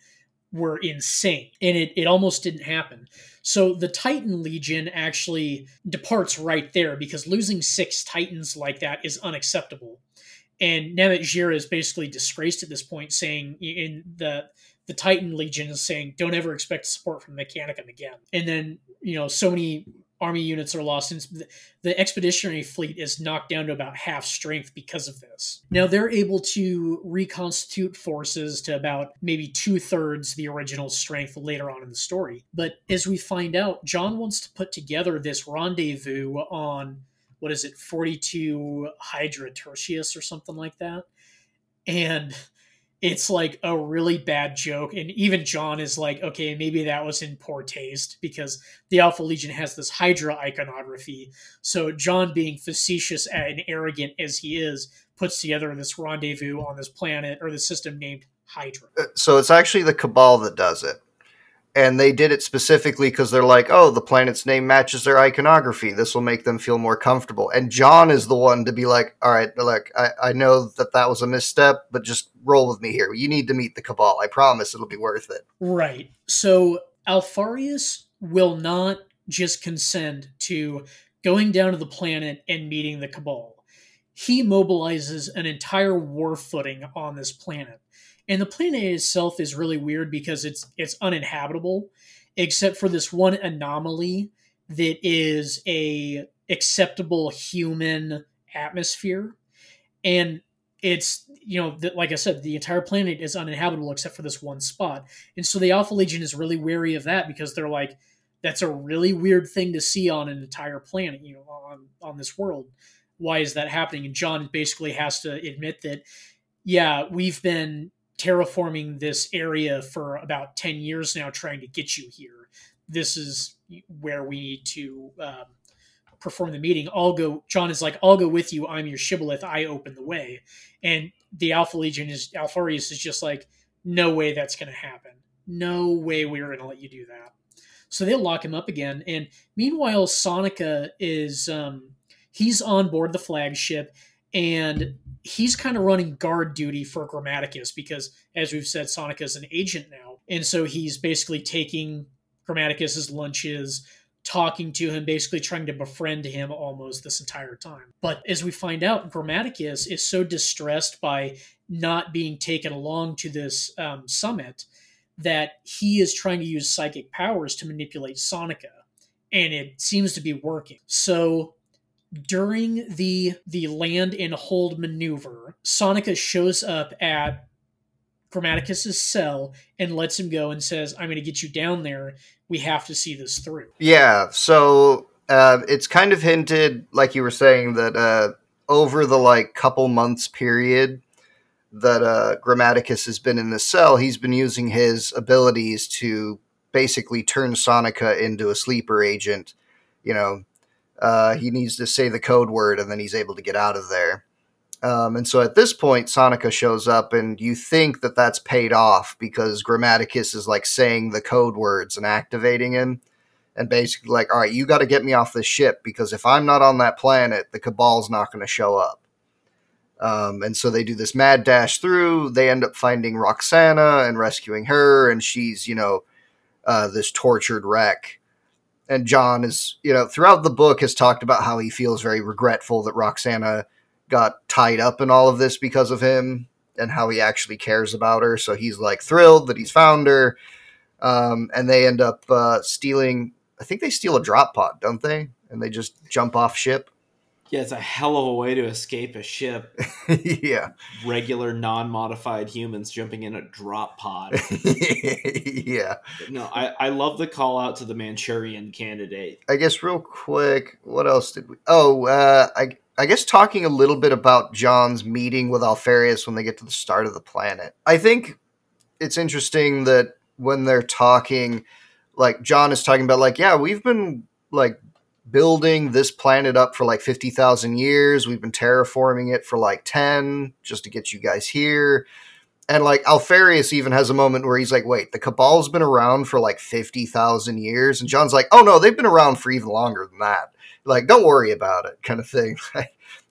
were insane, and it, it almost didn't happen. So the Titan Legion actually departs right there because losing six Titans like that is unacceptable. And Namatjira is basically disgraced at this point, saying in the the Titan Legion is saying, don't ever expect support from Mechanicum again. And then, you know, so many army units are lost and the expeditionary fleet is knocked down to about half strength because of this. Now they're able to reconstitute forces to about maybe two-thirds the original strength later on in the story. But as we find out john wants to put together this rendezvous on what is it 42 hydra tertius or something like that? And it's like a really bad joke and even john is like okay maybe that was in poor taste because the alpha legion has this hydra iconography. So john being facetious and arrogant as he is puts together this rendezvous on this planet or the system named hydra. Uh, so it's actually the cabal that does it and they did it specifically because they're like, oh, the planet's name matches their iconography. This will make them feel more comfortable. And John is the one to be like, all right, look, I, I know that that was a misstep, but just roll with me here. You need to meet the Cabal. I promise it'll be worth it. Right. So Alpharius will not just consent to going down to the planet and meeting the Cabal. He mobilizes an entire war footing on this planet and the planet itself is really weird because it's it's uninhabitable except for this one anomaly that is a acceptable human atmosphere. And it's you know like i said the entire planet is uninhabitable except for this one spot. And so the alpha legion is really wary of that because they're like that's a really weird thing to see on an entire planet you know on on this world. Why is that happening? And john basically has to admit that yeah we've been terraforming this area for about 10 years now trying to get you here. This is where we need to um, perform the meeting. I'll go john is like i'll go with you. I'm your shibboleth. I open the way. And the alpha legion is alpharius is just like no way that's going to happen. No way we're going to let you do that. So they'll lock him up again and meanwhile soneka is um, he's on board the flagship and he's kind of running guard duty for Grammaticus because, as we've said, Soneka is an agent now, and so he's basically taking Grammaticus's lunches, talking to him, basically trying to befriend him almost this entire time. But as we find out, Grammaticus is so distressed by not being taken along to this um, summit that he is trying to use psychic powers to manipulate Soneka, and it seems to be working. So during the the land and hold maneuver, Soneka shows up at Grammaticus's cell and lets him go and says, "I'm going to get you down there. We have to see this through." Yeah. So uh, it's kind of hinted, like you were saying, that uh, over the like couple months period that uh, Grammaticus has been in the cell, he's been using his abilities to basically turn Soneka into a sleeper agent. You know, uh, he needs to say the code word and then he's able to get out of there. Um, and so at this point, Soneka shows up, and you think that that's paid off because Grammaticus is like saying the code words and activating him. And basically, like, all right, you got to get me off this ship because if I'm not on that planet, the Cabal's not going to show up. Um, and so they do this mad dash through. They end up finding Rukhsana and rescuing her, and she's, you know, uh, this tortured wreck and John is, you know, throughout the book has talked about how he feels very regretful that Rukhsana got tied up in all of this because of him and how he actually cares about her. So he's like thrilled that he's found her. Um, and they end up uh, stealing. I think they steal a drop pod, don't they? And they just jump off ship. Yeah, it's a hell of a way to escape a ship. *laughs* yeah. Regular non-modified humans jumping in a drop pod. *laughs* yeah. No, I, I love the call out to the Manchurian candidate. I guess real quick, what else did we? Oh, uh, I I guess talking a little bit about John's meeting with Alpharius when they get to the start of the planet. I think it's interesting that when they're talking, like John is talking about, like, yeah, we've been like building this planet up for like 50,000 years. We've been terraforming it for like 10 just to get you guys here. And like Alpharius even has a moment where he's like, wait, the Cabal's been around for like 50,000 years. And John's like, oh no, they've been around for even longer than that. Like, don't worry about it, kind of thing. *laughs*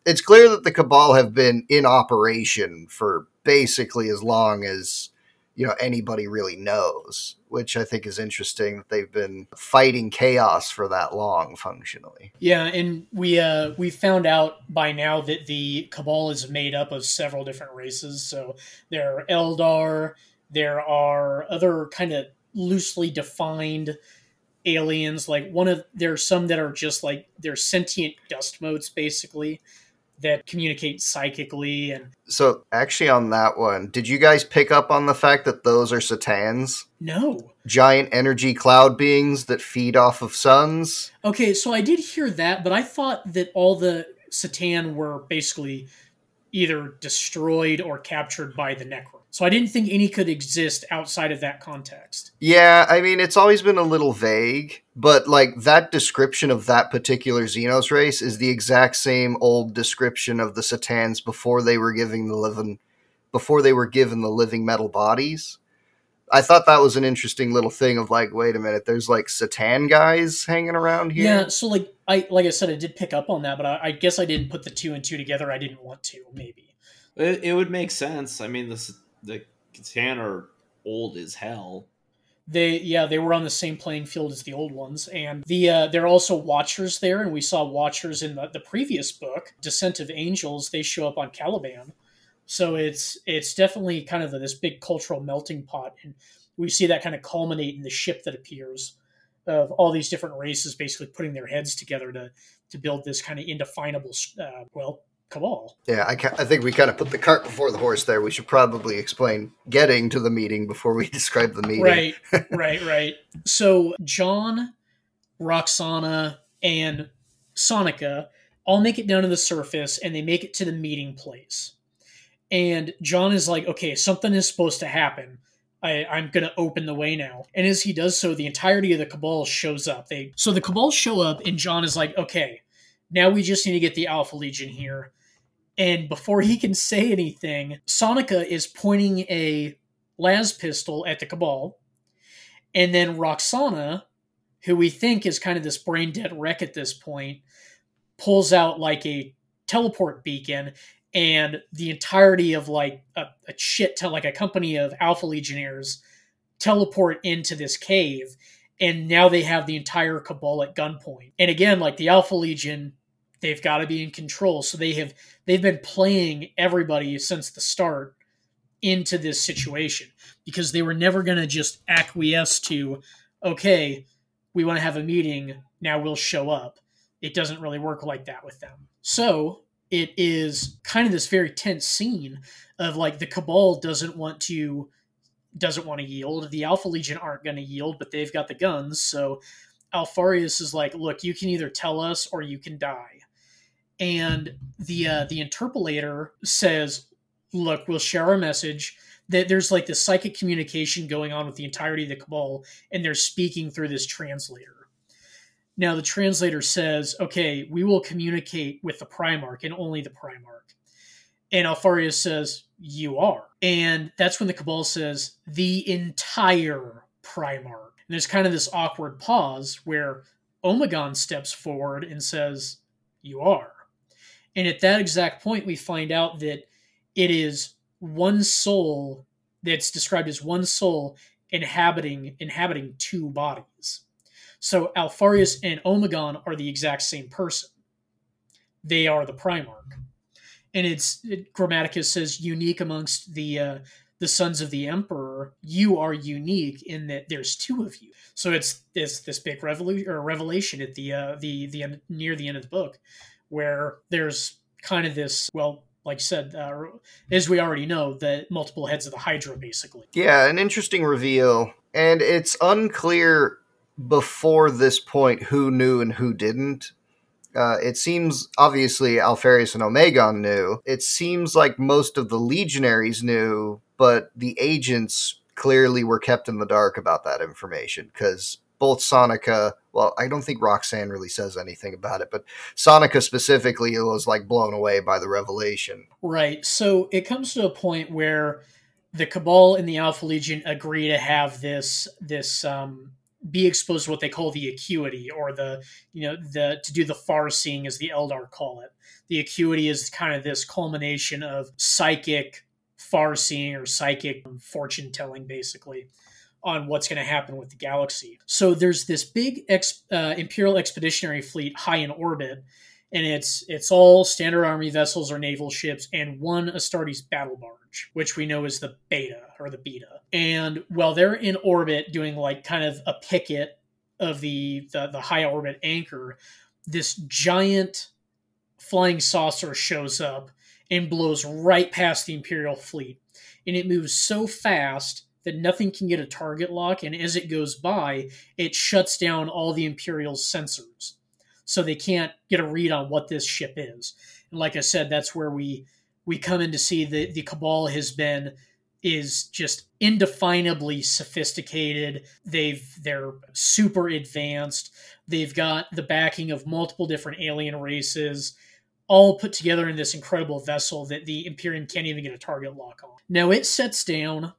it's clear that the Cabal have been in operation for basically as long as you know anybody really knows which i think is interesting that they've been fighting chaos for that long functionally. Yeah and we uh we found out by now that the cabal is made up of several different races. So there are eldar there are other kind of loosely defined aliens. Like one of there are some that are just like they're sentient dust motes basically that communicate psychically and so actually on that one did you guys pick up on the fact that those are C'tans? No. Giant energy cloud beings that feed off of suns? Okay so i did hear that but i thought that all the C'tan were basically either destroyed or captured by the necro so I didn't think any could exist outside of that context. Yeah, I mean, it's always been a little vague, but like that description of that particular Xenos race is the exact same old description of the C'tans before they were giving the living before they were given the living metal bodies. I thought that was an interesting little thing of like, wait a minute, there's like C'tan guys hanging around here. Yeah, so like I like I said, I did pick up on that, but I, I guess I didn't put the two and two together. I didn't want to, maybe. It, it would make sense. I mean, this the C'tan are old as hell. They yeah they were on the same playing field as the old ones, and the uh, there are also Watchers there, and we saw Watchers in the, the previous book, Descent of Angels. They show up on Caliban, so it's it's definitely kind of this big cultural melting pot, and we see that kind of culminate in the ship that appears of all these different races basically putting their heads together to to build this kind of indefinable uh, well cabal. Yeah, I, I think we kind of put the cart before the horse there. We should probably explain getting to the meeting before we *laughs* describe the meeting. Right, *laughs* right, right. So John, Rukhsana, and Soneka all make it down to the surface and they make it to the meeting place. And John is like, okay, something is supposed to happen. I, I'm gonna open the way now. And as he does so, the entirety of the cabal shows up. They so the cabal show up, and John is like, okay, now we just need to get the Alpha Legion here. And before he can say anything, Soneka is pointing a las pistol at the Cabal. And then Rukhsana, who we think is kind of this brain dead wreck at this point, pulls out like a teleport beacon and the entirety of like a, a shit to like a company of alpha legionnaires teleport into this cave and now they have the entire cabal at gunpoint and again like the alpha legion they've got to be in control. So they have they've been playing everybody since the start into this situation because they were never going to just acquiesce to okay we want to have a meeting now we'll show up. It doesn't really work like that with them. So it is kind of this very tense scene of like the cabal doesn't want to doesn't want to yield. The alpha legion aren't going to yield but they've got the guns. So Alpharius is like look you can either tell us or you can die and the uh, the interpolator says, "Look, we'll share our message." That there's like this psychic communication going on with the entirety of the cabal, and they're speaking through this translator. Now the translator says, "Okay, we will communicate with the Primarch and only the Primarch." And Alpharius says, "You are," and that's when the cabal says, "The entire Primarch." And there's kind of this awkward pause where Omegon steps forward and says, "You are." And at that exact point, we find out that it is one soul that's described as one soul inhabiting inhabiting two bodies. So Alpharius and Omegon are the exact same person. They are the Primarch. and it's it, Grammaticus says unique amongst the uh, the sons of the emperor. You are unique in that there's two of you. So it's this this big revolution or revelation at the uh, the the end, near the end of the book, where there's kind of this well like said, uh, as we already know, the multiple heads of the Hydra, basically. Yeah, an interesting reveal. And it's unclear before this point who knew and who didn't. Uh, it seems obviously Alpharius and Omegon knew. It seems like most of the legionaries knew, but the agents clearly were kept in the dark about that information because both Soneka, well, I don't think Rukhsana really says anything about it, but Soneka specifically was like blown away by the revelation. Right. So it comes to a point where the Cabal and the Alpha Legion agree to have this this um, be exposed to what they call the acuity, or the you know the to do the far seeing, as the Eldar call it. The acuity is kind of this culmination of psychic far seeing or psychic fortune telling, basically on what's going to happen with the galaxy. So there's this big ex, uh, Imperial expeditionary fleet high in orbit, and it's it's all standard army vessels or naval ships and one Astartes battle barge, which we know is the Beta or the Beta. And while they're in orbit doing like kind of a picket of the the, the high orbit anchor, this giant flying saucer shows up and blows right past the Imperial fleet. And it moves so fast that nothing can get a target lock, and as it goes by, it shuts down all the Imperial sensors. So they can't get a read on what this ship is. And like I said, that's where we we come in to see that the Cabal has been is just indefinably sophisticated. They've they're super advanced. They've got the backing of multiple different alien races all put together in this incredible vessel that the Imperium can't even get a target lock on. Now it sets down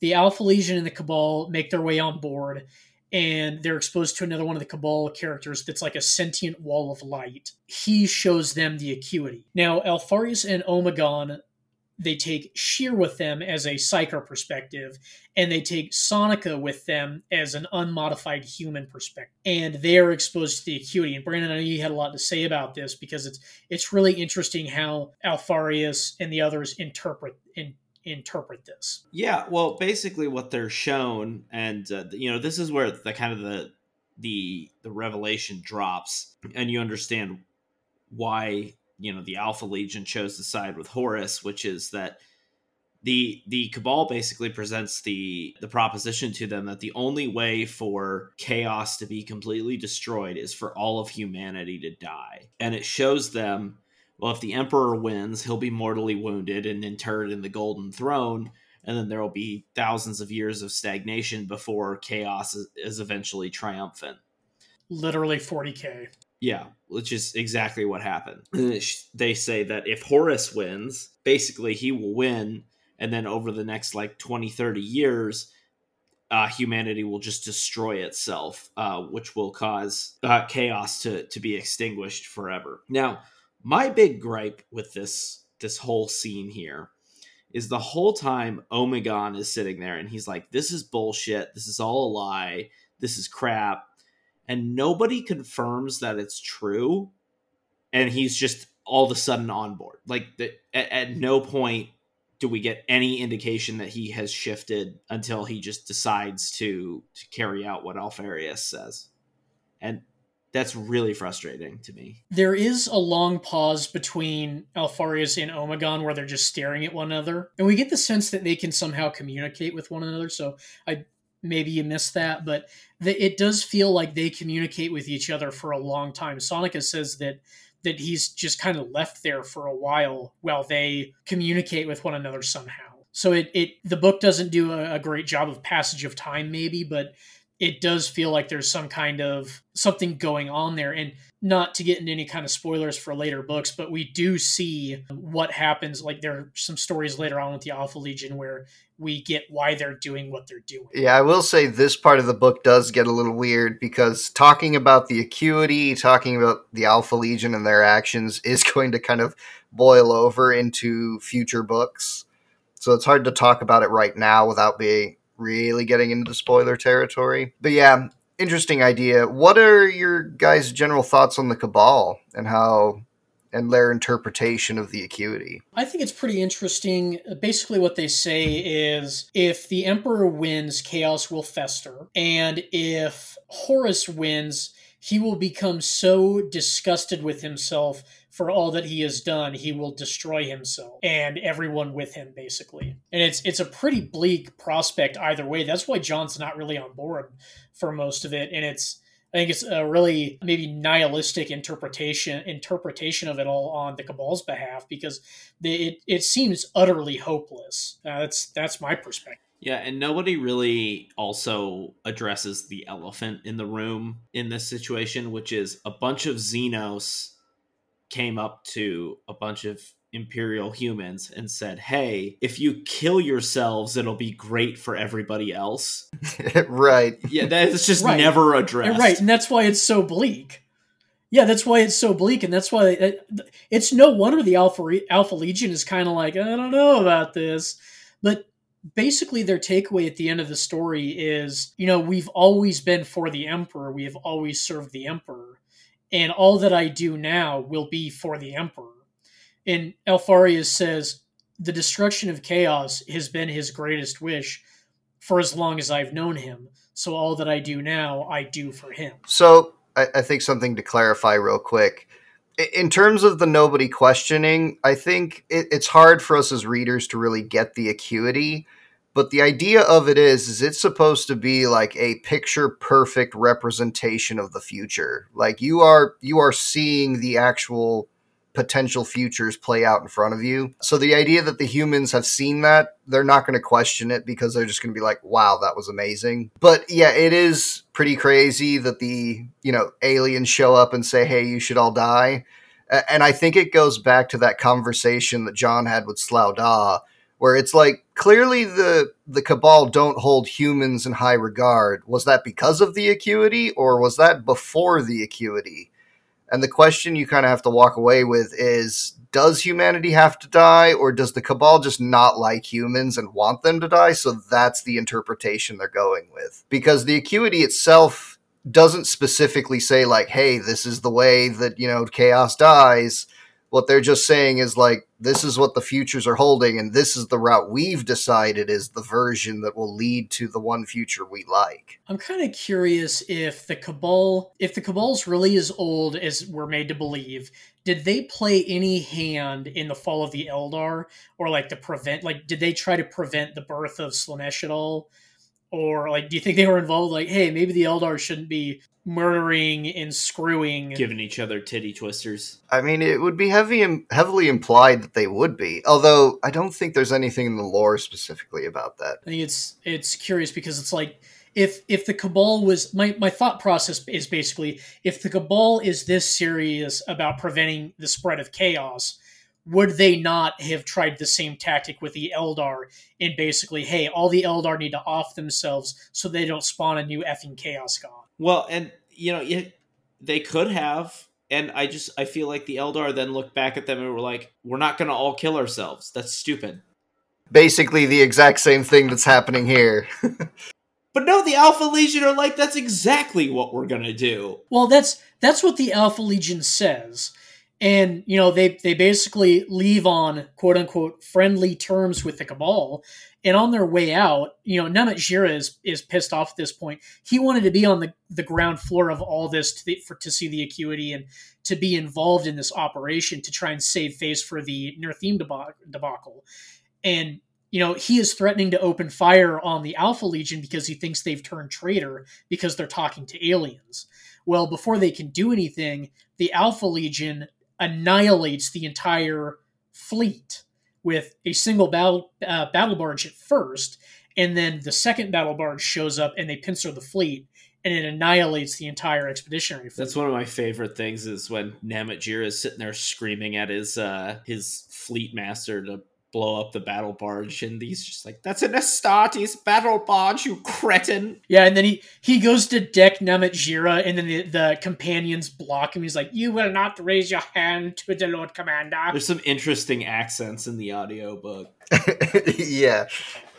the Alpha Legion and the Cabal make their way on board, and they're exposed to another one of the Cabal characters that's like a sentient wall of light. He shows them the acuity. Now, Alpharius and Omegon, they take Shere with them as a psyker perspective, and they take Soneka with them as an unmodified human perspective. And they are exposed to the acuity. And Brandon, I know you had a lot to say about this because it's it's really interesting how Alpharius and the others interpret in, interpret this. Yeah, well, basically what they're shown, and uh, you know, this is where the kind of the the the revelation drops, and you understand why you know the Alpha Legion chose to side with Horus, which is that the the cabal basically presents the the proposition to them that the only way for chaos to be completely destroyed is for all of humanity to die and it shows them well, if the Emperor wins, he'll be mortally wounded and interred in the Golden Throne, and then there will be thousands of years of stagnation before chaos is, is eventually triumphant. Literally 40k. Yeah, which is exactly what happened. They say that if Horus wins, basically he will win, and then over the next like 20, 30 years, uh, humanity will just destroy itself, uh, which will cause uh, chaos to, to be extinguished forever. Now, my big gripe with this this whole scene here is the whole time Omegon is sitting there and he's like, This is bullshit. This is all a lie. This is crap. And nobody confirms that it's true. And he's just all of a sudden on board. Like, the, at, at no point do we get any indication that he has shifted until he just decides to, to carry out what Alpharius says. And that's really frustrating to me. There is a long pause between Alpharius and Omegon where they're just staring at one another, and we get the sense that they can somehow communicate with one another. So I maybe you missed that, but the, it does feel like they communicate with each other for a long time. Soneka says that that he's just kind of left there for a while while they communicate with one another somehow. So it, it the book doesn't do a, a great job of passage of time, maybe, but it does feel like there's some kind of something going on there. And not to get into any kind of spoilers for later books but we do see what happens. Like there are some stories later on with the alpha legion where we get why they're doing what they're doing. Yeah i will say this part of the book does get a little weird because talking about the acuity talking about the alpha legion and their actions *laughs* is going to kind of boil over into future books. So it's hard to talk about it right now without being really getting into the spoiler territory. But yeah, interesting idea. What are your guys' general thoughts on the Cabal and how and their interpretation of the acuity. I think it's pretty interesting. Basically, what they say is if the Emperor wins, chaos will fester. And if Horus wins, he will become so disgusted with himself for all that he has done, he will destroy himself and everyone with him, basically. And it's it's a pretty bleak prospect either way. That's why John's not really on board for most of it, and it's I think it's a really maybe nihilistic interpretation interpretation of it all on the Cabal's behalf because it it seems utterly hopeless. Uh, that's that's my perspective. Yeah, and nobody really also addresses the elephant in the room in this situation, which is a bunch of Xenos came up to a bunch of imperial humans and said, "Hey, if you kill yourselves, it'll be great for everybody else." *laughs* *laughs* right. Yeah, that's just right. never addressed. And right, and that's why it's so bleak. Yeah, that's why it's so bleak, and that's why it, it's no wonder the Alpha Alpha Legion is kind of like, I don't know about this, but basically their takeaway at the end of the story is, you know, we've always been for the Emperor, we have always served the Emperor and all that I do now will be for the Emperor. And alpharius says, the destruction of chaos has been his greatest wish for as long as I've known him. So all that I do now, I do for him. So I, I think something to clarify real quick. In terms of the nobody questioning, I think it, it's hard for us as readers to really get the acuity but the idea of it is is it's supposed to be like a picture perfect representation of the future. Like you are you are seeing the actual potential futures play out in front of you. So the idea that the humans have seen that they're not going to question it because they're just going to be like wow that was amazing. But yeah it is pretty crazy that the you know aliens show up and say hey you should all die. And i think it goes back to that conversation that john had with Slau Dha where it's like clearly the the cabal don't hold humans in high regard. Was that because of the acuity or was that before the acuity? And the question you kind of have to walk away with is does humanity have to die or does the cabal just not like humans and want them to die? So that's the interpretation they're going with. Because the acuity itself doesn't specifically say like hey this is the way that you know chaos dies. What they're just saying is like, this is what the futures are holding, and this is the route we've decided is the version that will lead to the one future we like. I'm kind of curious if the Cabal, if the Cabal's really as old as we're made to believe, did they play any hand in the fall of the Eldar, or like to prevent, like, did they try to prevent the birth of Slaanesh at all? Or like do you think they were involved like hey maybe the eldar shouldn't be murdering and screwing? Giving each other titty twisters. I mean it would be heavy heavily implied that they would be although i don't think there's anything in the lore specifically about that. I think it's it's curious because it's like if if the cabal was my, my thought process is basically if the cabal is this serious about preventing the spread of chaos would they not have tried the same tactic with the Eldar and basically, hey, all the Eldar need to off themselves so they don't spawn a new effing Chaos God? Well, and you know, it, they could have, and I just I feel like the Eldar then looked back at them and were like, "We're not going to all kill ourselves. That's stupid." Basically, the exact same thing that's happening here. *laughs* But no, the Alpha Legion are like, that's exactly what we're gonna do. Well, that's that's what the Alpha Legion says and you know they they basically leave on quote unquote friendly terms with the cabal. And on their way out you know Namatjira is is pissed off at this point. He wanted to be on the, the ground floor of all this to, the, for, to see the acuity and to be involved in this operation to try and save face for the Nurthene debacle. And you know he is threatening to open fire on the Alpha Legion because he thinks they've turned traitor because they're talking to aliens. Well before they can do anything the Alpha Legion annihilates the entire fleet with a single battle uh, battle barge at first, and then the second battle barge shows up and they pincer the fleet, and it annihilates the entire expeditionary fleet. That's one of my favorite things is when Jira is sitting there screaming at his uh, his fleet master to blow up the battle barge, and he's just like, "That's an Astartes battle barge, you cretin!" Yeah, and then he he goes to deck Namatjira, and then the, the companions block him. He's like, "You will not raise your hand to the Lord Commander." There's some interesting accents in the audiobook. *laughs* yeah, *laughs*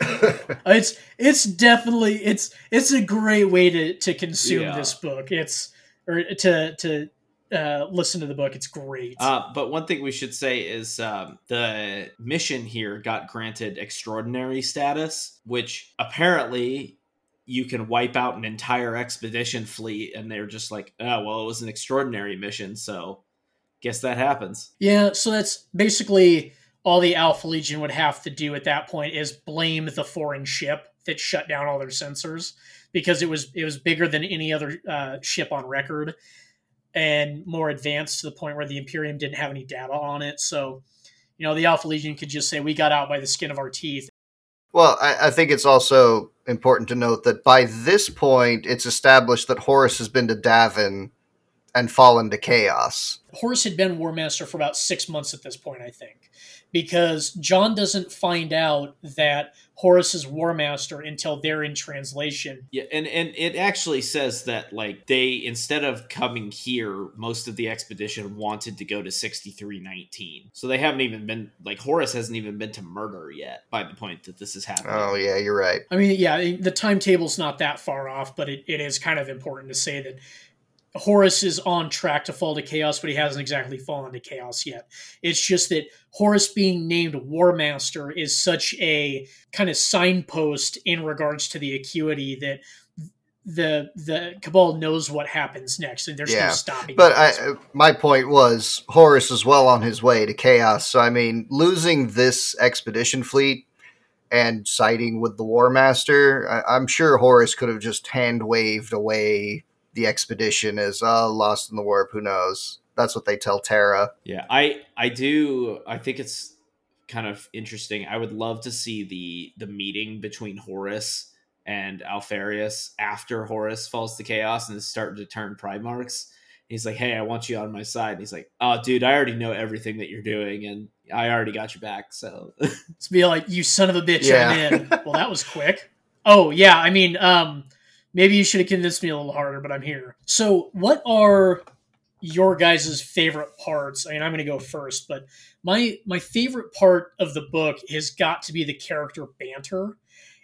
it's it's definitely it's it's a great way to to consume yeah. this book. It's or to to uh, listen to the book. It's great. Uh, but one thing we should say is um, the mission here got granted extraordinary status, which apparently you can wipe out an entire expedition fleet, and they're just like, oh, well, it was an extraordinary mission, so guess that happens. Yeah, so that's basically all the Alpha Legion would have to do at that point is blame the foreign ship that shut down all their sensors because it was it was bigger than any other uh, ship on record and more advanced to the point where the Imperium didn't have any data on it. So, you know, the Alpha Legion could just say we got out by the skin of our teeth. Well, I, I think it's also important to note that by this point, it's established that Horus has been to Davin and fallen to chaos. Horus had been War Master for about six months at this point, I think, because John doesn't find out that Horus is War Master until they're in translation. Yeah, and and it actually says that like they instead of coming here, most of the expedition wanted to go to sixty three nineteen. So they haven't even been like Horus hasn't even been to murder yet by the point that this is happening. Oh yeah, you're right. I mean, yeah, the timetable's not that far off, but it, it is kind of important to say that Horus is on track to fall to chaos, but he hasn't exactly fallen to chaos yet. It's just that Horus being named War Master is such a kind of signpost in regards to the acuity that the the Cabal knows what happens next, and there's Yeah, no stopping. But. I, my point was Horus is well on his way to chaos. So I mean, losing this expedition fleet and siding with the War Master, I, I'm sure Horus could have just hand waved away the expedition is uh, lost in the warp. Who knows? That's what they tell Tara. Yeah, I I do. I think it's kind of interesting. I would love to see the the meeting between Horus and Alpharius after Horus falls to chaos and is starting to turn Primarchs. He's like, "Hey, I want you on my side." And he's like, "Oh, dude, I already know everything that you're doing, and I already got your back." So, to *laughs* be like, you son of a bitch, Yeah. I'm in. Well, that was quick. Oh yeah, I mean, um, maybe you should have convinced me a little harder, but I'm here. So, what are your guys' favorite parts? I mean, I'm going to go first, but my my favorite part of the book has got to be the character banter.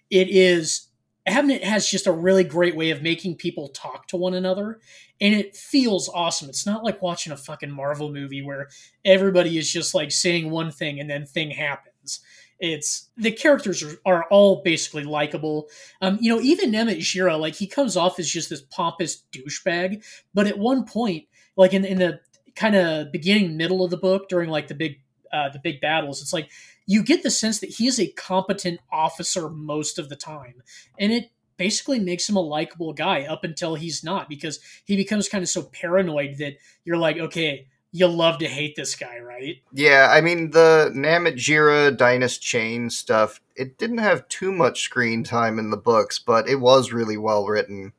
It is Abnett has just a really great way of making people talk to one another, and it feels awesome. It's not like watching a fucking Marvel movie where everybody is just like saying one thing and then thing happens. It's the characters are, are all basically likable. Um, you know, even Namatjira, like he comes off as just this pompous douchebag, but at one point, like in in the kind of beginning middle of the book during like the big uh, the big battles, it's like you get the sense that he is a competent officer most of the time, and it basically makes him a likable guy up until he's not because he becomes kind of so paranoid that you're like, okay, you love to hate this guy, right? Yeah, I mean the Namatjira Dinas Chayne stuff. It didn't have too much screen time in the books, but it was really well written.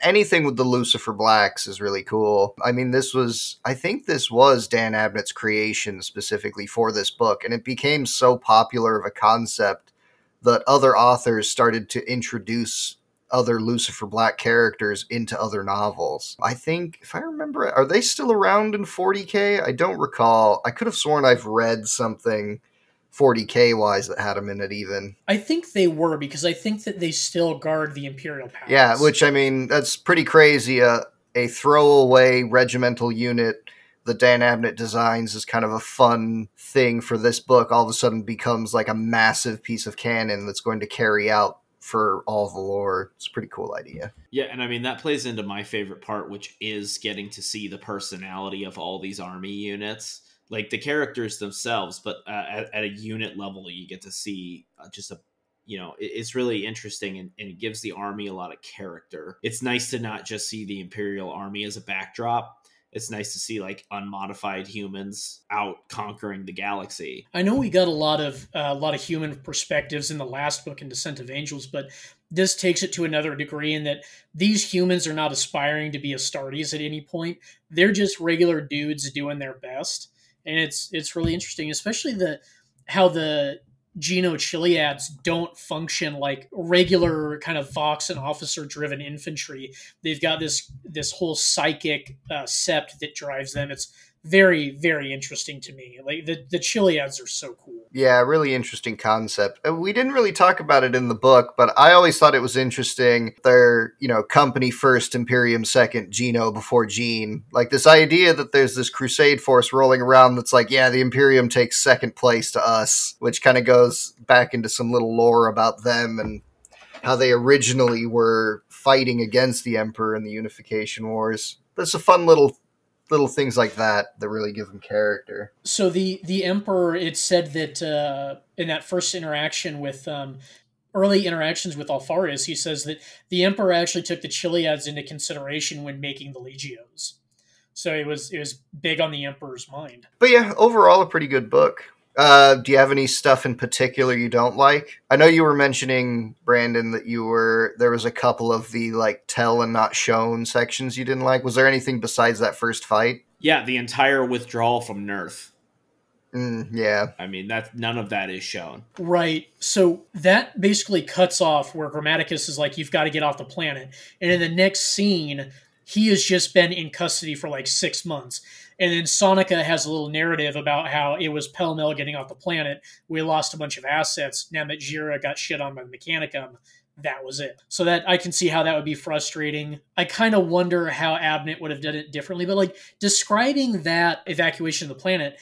Anything with the Lucifer Blacks is really cool. I mean, this was, I think this was Dan Abnett's creation specifically for this book, and it became so popular of a concept that other authors started to introduce other Lucifer Black characters into other novels. I think, if I remember, are they still around in 40k? I don't recall. I could have sworn I've read something 40k wise that had them in it, even. I think they were because I think that they still guard the Imperial Palace. Yeah, which I mean, that's pretty crazy. Uh, a throwaway regimental unit that Dan Abnett designs is kind of a fun thing for this book. All of a sudden becomes like a massive piece of canon that's going to carry out for all the lore. It's a pretty cool idea. yeah, and I mean that plays into my favorite part, which is getting to see the personality of all these army units, like the characters themselves, but uh, at, at a unit level, you get to see uh, just a you know it's really interesting and, and it gives the army a lot of character it's nice to not just see the imperial army as a backdrop it's nice to see like unmodified humans out conquering the galaxy I know we got a lot of uh, a lot of human perspectives in the last book in Descent of Angels, but this takes it to another degree in that these humans are not aspiring to be Astartes at any point. They're just regular dudes doing their best, and it's it's really interesting, especially the how the Geno Chiliads don't function like regular kind of Vox and officer driven infantry. They've got this this whole psychic uh, sept that drives them. It's very very interesting to me. Like the the Chiliads are so cool. Yeah, really interesting concept. Uh, We didn't really talk about it in the book, but I always thought it was interesting. Their, you know, company first, Imperium second, Geno before Gene. Like this idea that there's this crusade force rolling around that's like, yeah, the Imperium takes second place to us, which kind of goes back into some little lore about them and how they originally were fighting against the Emperor in the Unification Wars. that's a fun little little things like that that really give them character. So the the emperor, it said that uh, in that first interaction with um, early interactions with Alpharius, he says that the emperor actually took the Chiliads into consideration when making the legios. So it was it was big on the emperor's mind. But yeah, overall a pretty good book. Uh, do you have any stuff in particular you don't like? I know you were mentioning Brandon that you were there was a couple of the like tell and not shown sections you didn't like. Was there anything besides that first fight? Yeah, the entire withdrawal from Nurth. Mm, yeah, I mean, that none of that is shown. Right. So that basically cuts off where Grammaticus is like, you've got to get off the planet. And in the next scene, he has just been in custody for like six months. And then Soneka has a little narrative about how it was pell mell getting off the planet. We lost a bunch of assets. Namatjira got shit on by the Mechanicum, that was it. So that I can see how that would be frustrating. I kind of wonder how Abnett would have done it differently. But like describing that evacuation of the planet,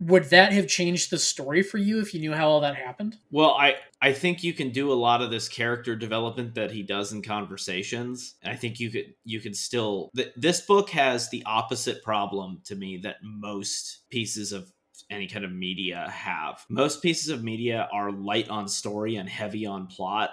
would that have changed the story for you if you knew how all that happened? Well, I I think you can do a lot of this character development that he does in conversations. I think you could you could still th- this book has the opposite problem to me that most pieces of any kind of media have. Most pieces of media are light on story and heavy on plot.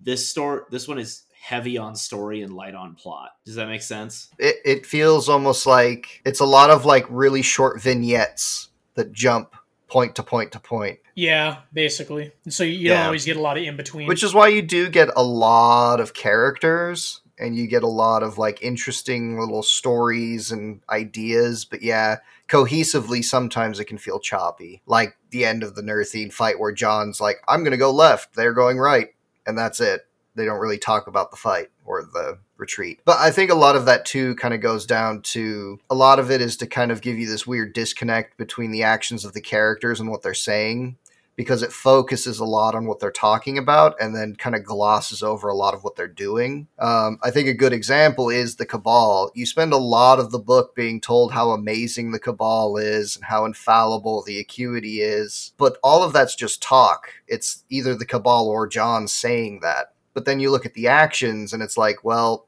This store this one is heavy on story and light on plot. Does that make sense? it it feels almost like it's a lot of like really short vignettes that jump point to point to point. Yeah, basically. And so you don't always get a lot of in between. Which is why you do get a lot of characters and you get a lot of like interesting little stories and ideas. But yeah, cohesively, sometimes it can feel choppy. Like the end of the Nurthene fight where John's like, I'm going to go left, they're going right. And that's it. They don't really talk about the fight or the retreat. But I think a lot of that too kind of goes down to a lot of it is to kind of give you this weird disconnect between the actions of the characters and what they're saying because it focuses a lot on what they're talking about and then kind of glosses over a lot of what they're doing. Um, I think a good example is the Cabal. You spend a lot of the book being told how amazing the Cabal is and how infallible the Acuity is, but all of that's just talk. It's either the Cabal or John saying that. But then you look at the actions and it's like, well,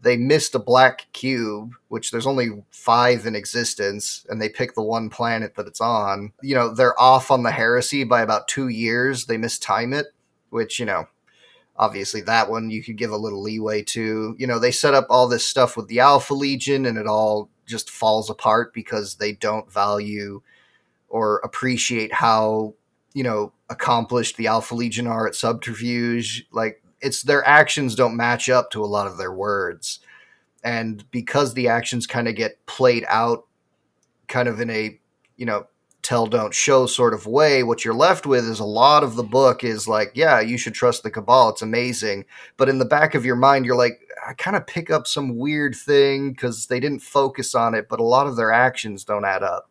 they missed a black cube, which there's only five in existence, and they pick the one planet that it's on. You know, they're off on the heresy by about two years. They mistime it, which, you know, obviously that one you could give a little leeway to. You know, they set up all this stuff with the Alpha Legion, and it all just falls apart because they don't value or appreciate how, you know, accomplished the Alpha Legion are at subterfuge. Like, it's their actions don't match up to a lot of their words. And because the actions kind of get played out kind of in a you know tell don't show sort of way what you're left with is a lot of the book is like yeah you should trust the cabal it's amazing. But in the back of your mind you're like i kind of pick up some weird thing because they didn't focus on it but a lot of their actions don't add up.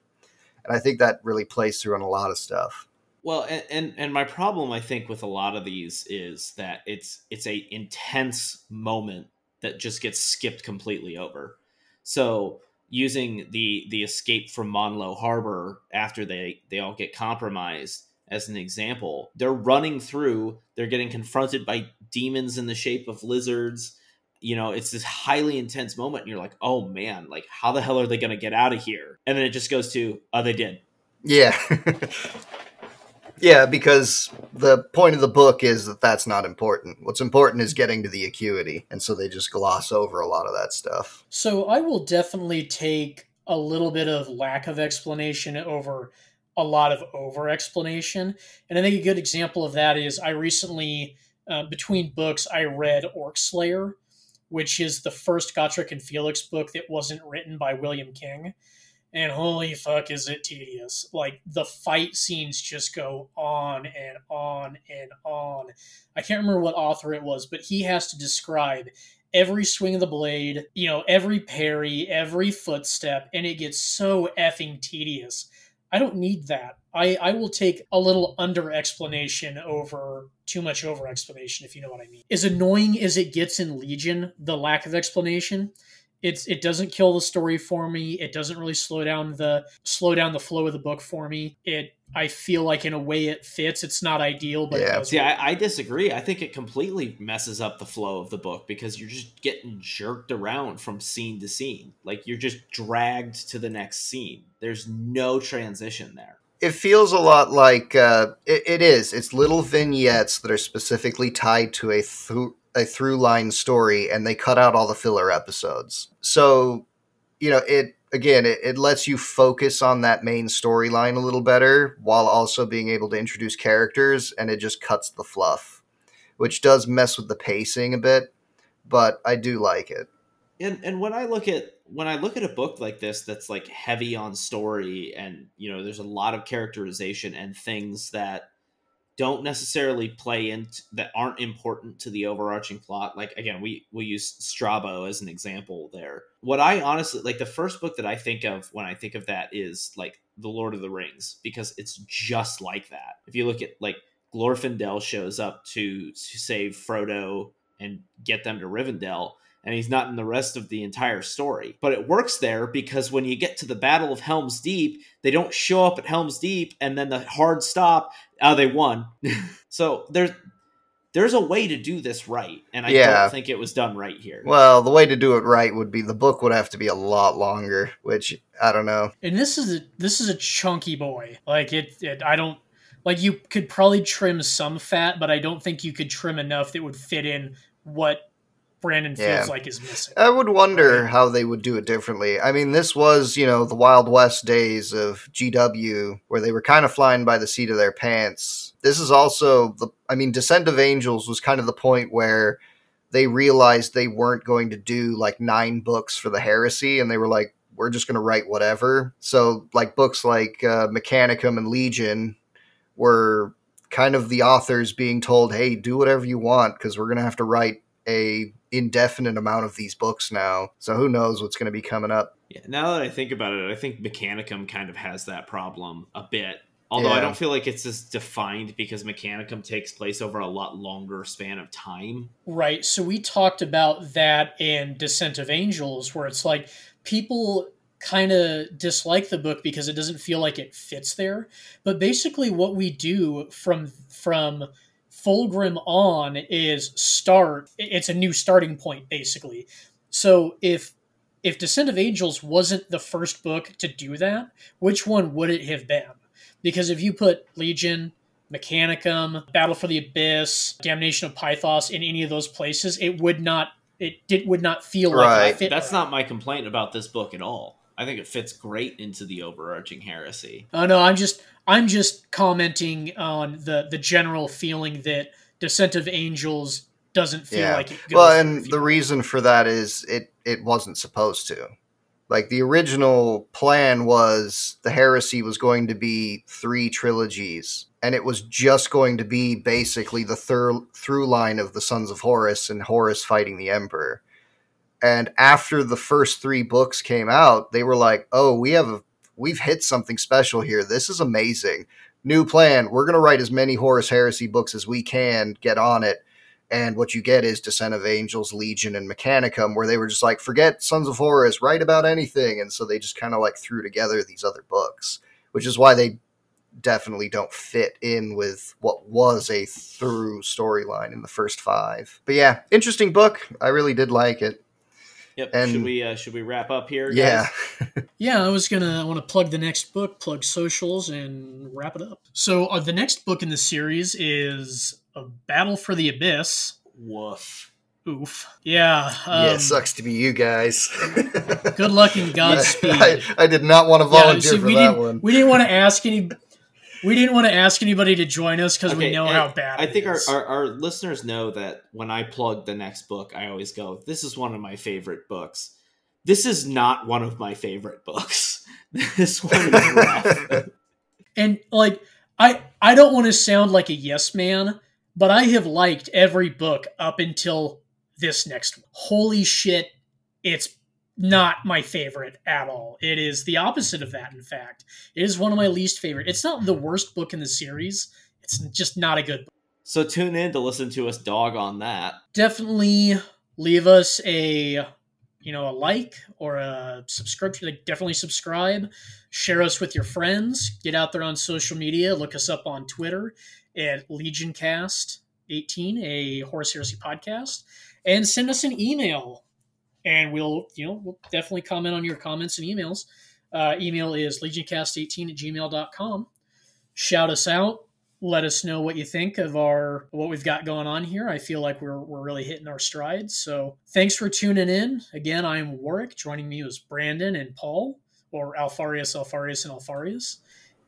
And i think that really plays through on a lot of stuff Well, and, and and my problem I think with a lot of these is that it's it's a intense moment that just gets skipped completely over. So using the the escape from Monlow Harbor after they they all get compromised as an example, they're running through, they're getting confronted by demons in the shape of lizards. You know, it's this highly intense moment, and you're like, oh man, like how the hell are they gonna get out of here? And then it just goes to, oh, they did. Yeah. *laughs* yeah, because the point of the book is that that's not important. What's important is getting to the acuity. And so they just gloss over a lot of that stuff. So I will definitely take a little bit of lack of explanation over a lot of over explanation. And I think a good example of that is I recently, uh, between books, I read Orc Slayer, which is the first Gotrek and Felix book that wasn't written by William King. And holy fuck, is it tedious! Like the fight scenes just go on and on and on. I can't remember what author it was, but he has to describe every swing of the blade, you know, every parry, every footstep, and it gets so effing tedious. I don't need that. I, I will take a little under explanation over too much over explanation, if you know what I mean. As annoying as it gets in Legion, the lack of explanation, it's it doesn't kill the story for me. It doesn't really slow down the slow down the flow of the book for me. It I feel like in a way it fits. It's not ideal, but Yeah. See, I, I disagree. I think it completely messes up the flow of the book because you're just getting jerked around from scene to scene. Like you're just dragged to the next scene. There's no transition there. it feels a lot like uh, it, it is. It's little vignettes that are specifically tied to a through a through line story, and they cut out all the filler episodes. So, you know, it again, it, it lets you focus on that main storyline a little better while also being able to introduce characters, and it just cuts the fluff, which does mess with the pacing a bit. But I do like it. and and when I look at when I look at a book like this that's like heavy on story and you know there's a lot of characterization and things that don't necessarily play in that aren't important to the overarching plot. Like again we we use Strabo as an example there. What I honestly like the first book that I think of when I think of that is like the Lord of the Rings because it's just like that. If you look at like Glorfindel shows up to to save Frodo and get them to Rivendell and he's not in the rest of the entire story. But it works there because when you get to the Battle of Helm's Deep, they don't show up at Helm's Deep and then the hard stop, oh, they won. *laughs* so there's there's a way to do this right, and I Yeah. don't think it was done right here. Well, the way to do it right would be the book would have to be a lot longer, which I don't know. and this is a this is a chunky boy. Like it, it I don't like you could probably trim some fat, but I don't think you could trim enough that would fit in what Brandon feels Yeah. like is missing. I would wonder how they would do it differently. I mean, this was, you know, the Wild West days of GW where they were kind of flying by the seat of their pants. This is also the, I mean, Descent of Angels was kind of the point where they realized they weren't going to do like nine books for the heresy and they were like, we're just going to write whatever. So, like, books like uh, Mechanicum and Legion were kind of the authors being told, hey, do whatever you want because we're going to have to write a indefinite amount of these books now. So who knows what's going to be coming up? Yeah, now that I think about it, I think Mechanicum kind of has that problem a bit. Although I don't feel like it's as defined because Mechanicum takes place over a lot longer span of time. Right. So we talked about that in Descent of Angels, where it's like people kind of dislike the book because it doesn't feel like it fits there. But basically, what we do from from Fulgrim on is start. It's a new starting point, basically. So if if Descent of Angels wasn't the first book to do that, which one would it have been? Because if you put Legion, Mechanicum, Battle for the Abyss, Damnation of Pythos in any of those places, it would not it did would not feel like Right. it fit. That's not my complaint about this book at all. I think it fits great into the overarching heresy. Oh no, I'm just I'm just commenting on the the general feeling that Descent of Angels doesn't feel Yeah. like it goes Well, and the reason for that is it it wasn't supposed to. Like the original plan was the heresy was going to be three trilogies and it was just going to be basically the thir- through line of the sons of Horus and Horus fighting the emperor. And after the first 3 books came out, they were like, "Oh, we have a, we've hit something special here. This is amazing. New plan. We're going to write as many Horus Heresy books as we can. Get on it." And what you get is Descent of Angels, Legion, and Mechanicum, where they were just like, forget Sons of Horus, write about anything. And so they just kind of like threw together these other books, which is why they definitely don't fit in with what was a through storyline in the first five. But yeah, interesting book. I really did like it. Yep. And- should we uh, should we wrap up here? Guys? Yeah. *laughs* Yeah, I was gonna I want to plug the next book, plug socials, and wrap it up. So uh, the next book in the series is A Battle for the Abyss. Woof. Oof. Yeah. Um, yeah, it sucks to be you guys. Good luck and *laughs* Godspeed. I, I did not want to Yeah, volunteer see, for we that one. we didn't want to ask any we didn't want to ask anybody to join us because we know how bad. I it think our, our, our listeners know that when I plug the next book, I always go, This is one of my favorite books. This is not one of my favorite books. *laughs* this one is rough. *laughs* and like I I don't want to sound like a yes man, but I have liked every book up until this next one. Holy shit, it's not my favorite at all. It is the opposite of that, in fact. It is one of my least favorite. It's not the worst book in the series, it's just not a good book. So tune in to listen to us dog on that. Definitely leave us a you know a like or a subscription like definitely subscribe share us with your friends get out there on social media look us up on twitter at legioncast 18 a Horus heresy podcast and send us an email and we'll you know we'll definitely comment on your comments and emails uh, email is legioncast18 at gmail.com shout us out let us know what you think of our what we've got going on here. I feel like we're we're really hitting our strides. So thanks for tuning in. Again, I'm Warwick. Joining me is Brandon and Paul, or Alpharius, Alpharius, and Alpharius.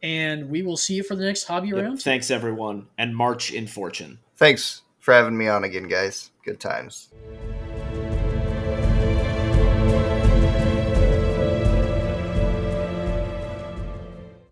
And we will see you for the next hobby Yep, round. Thanks everyone, and march in fortune. Thanks for having me on again, guys. Good times.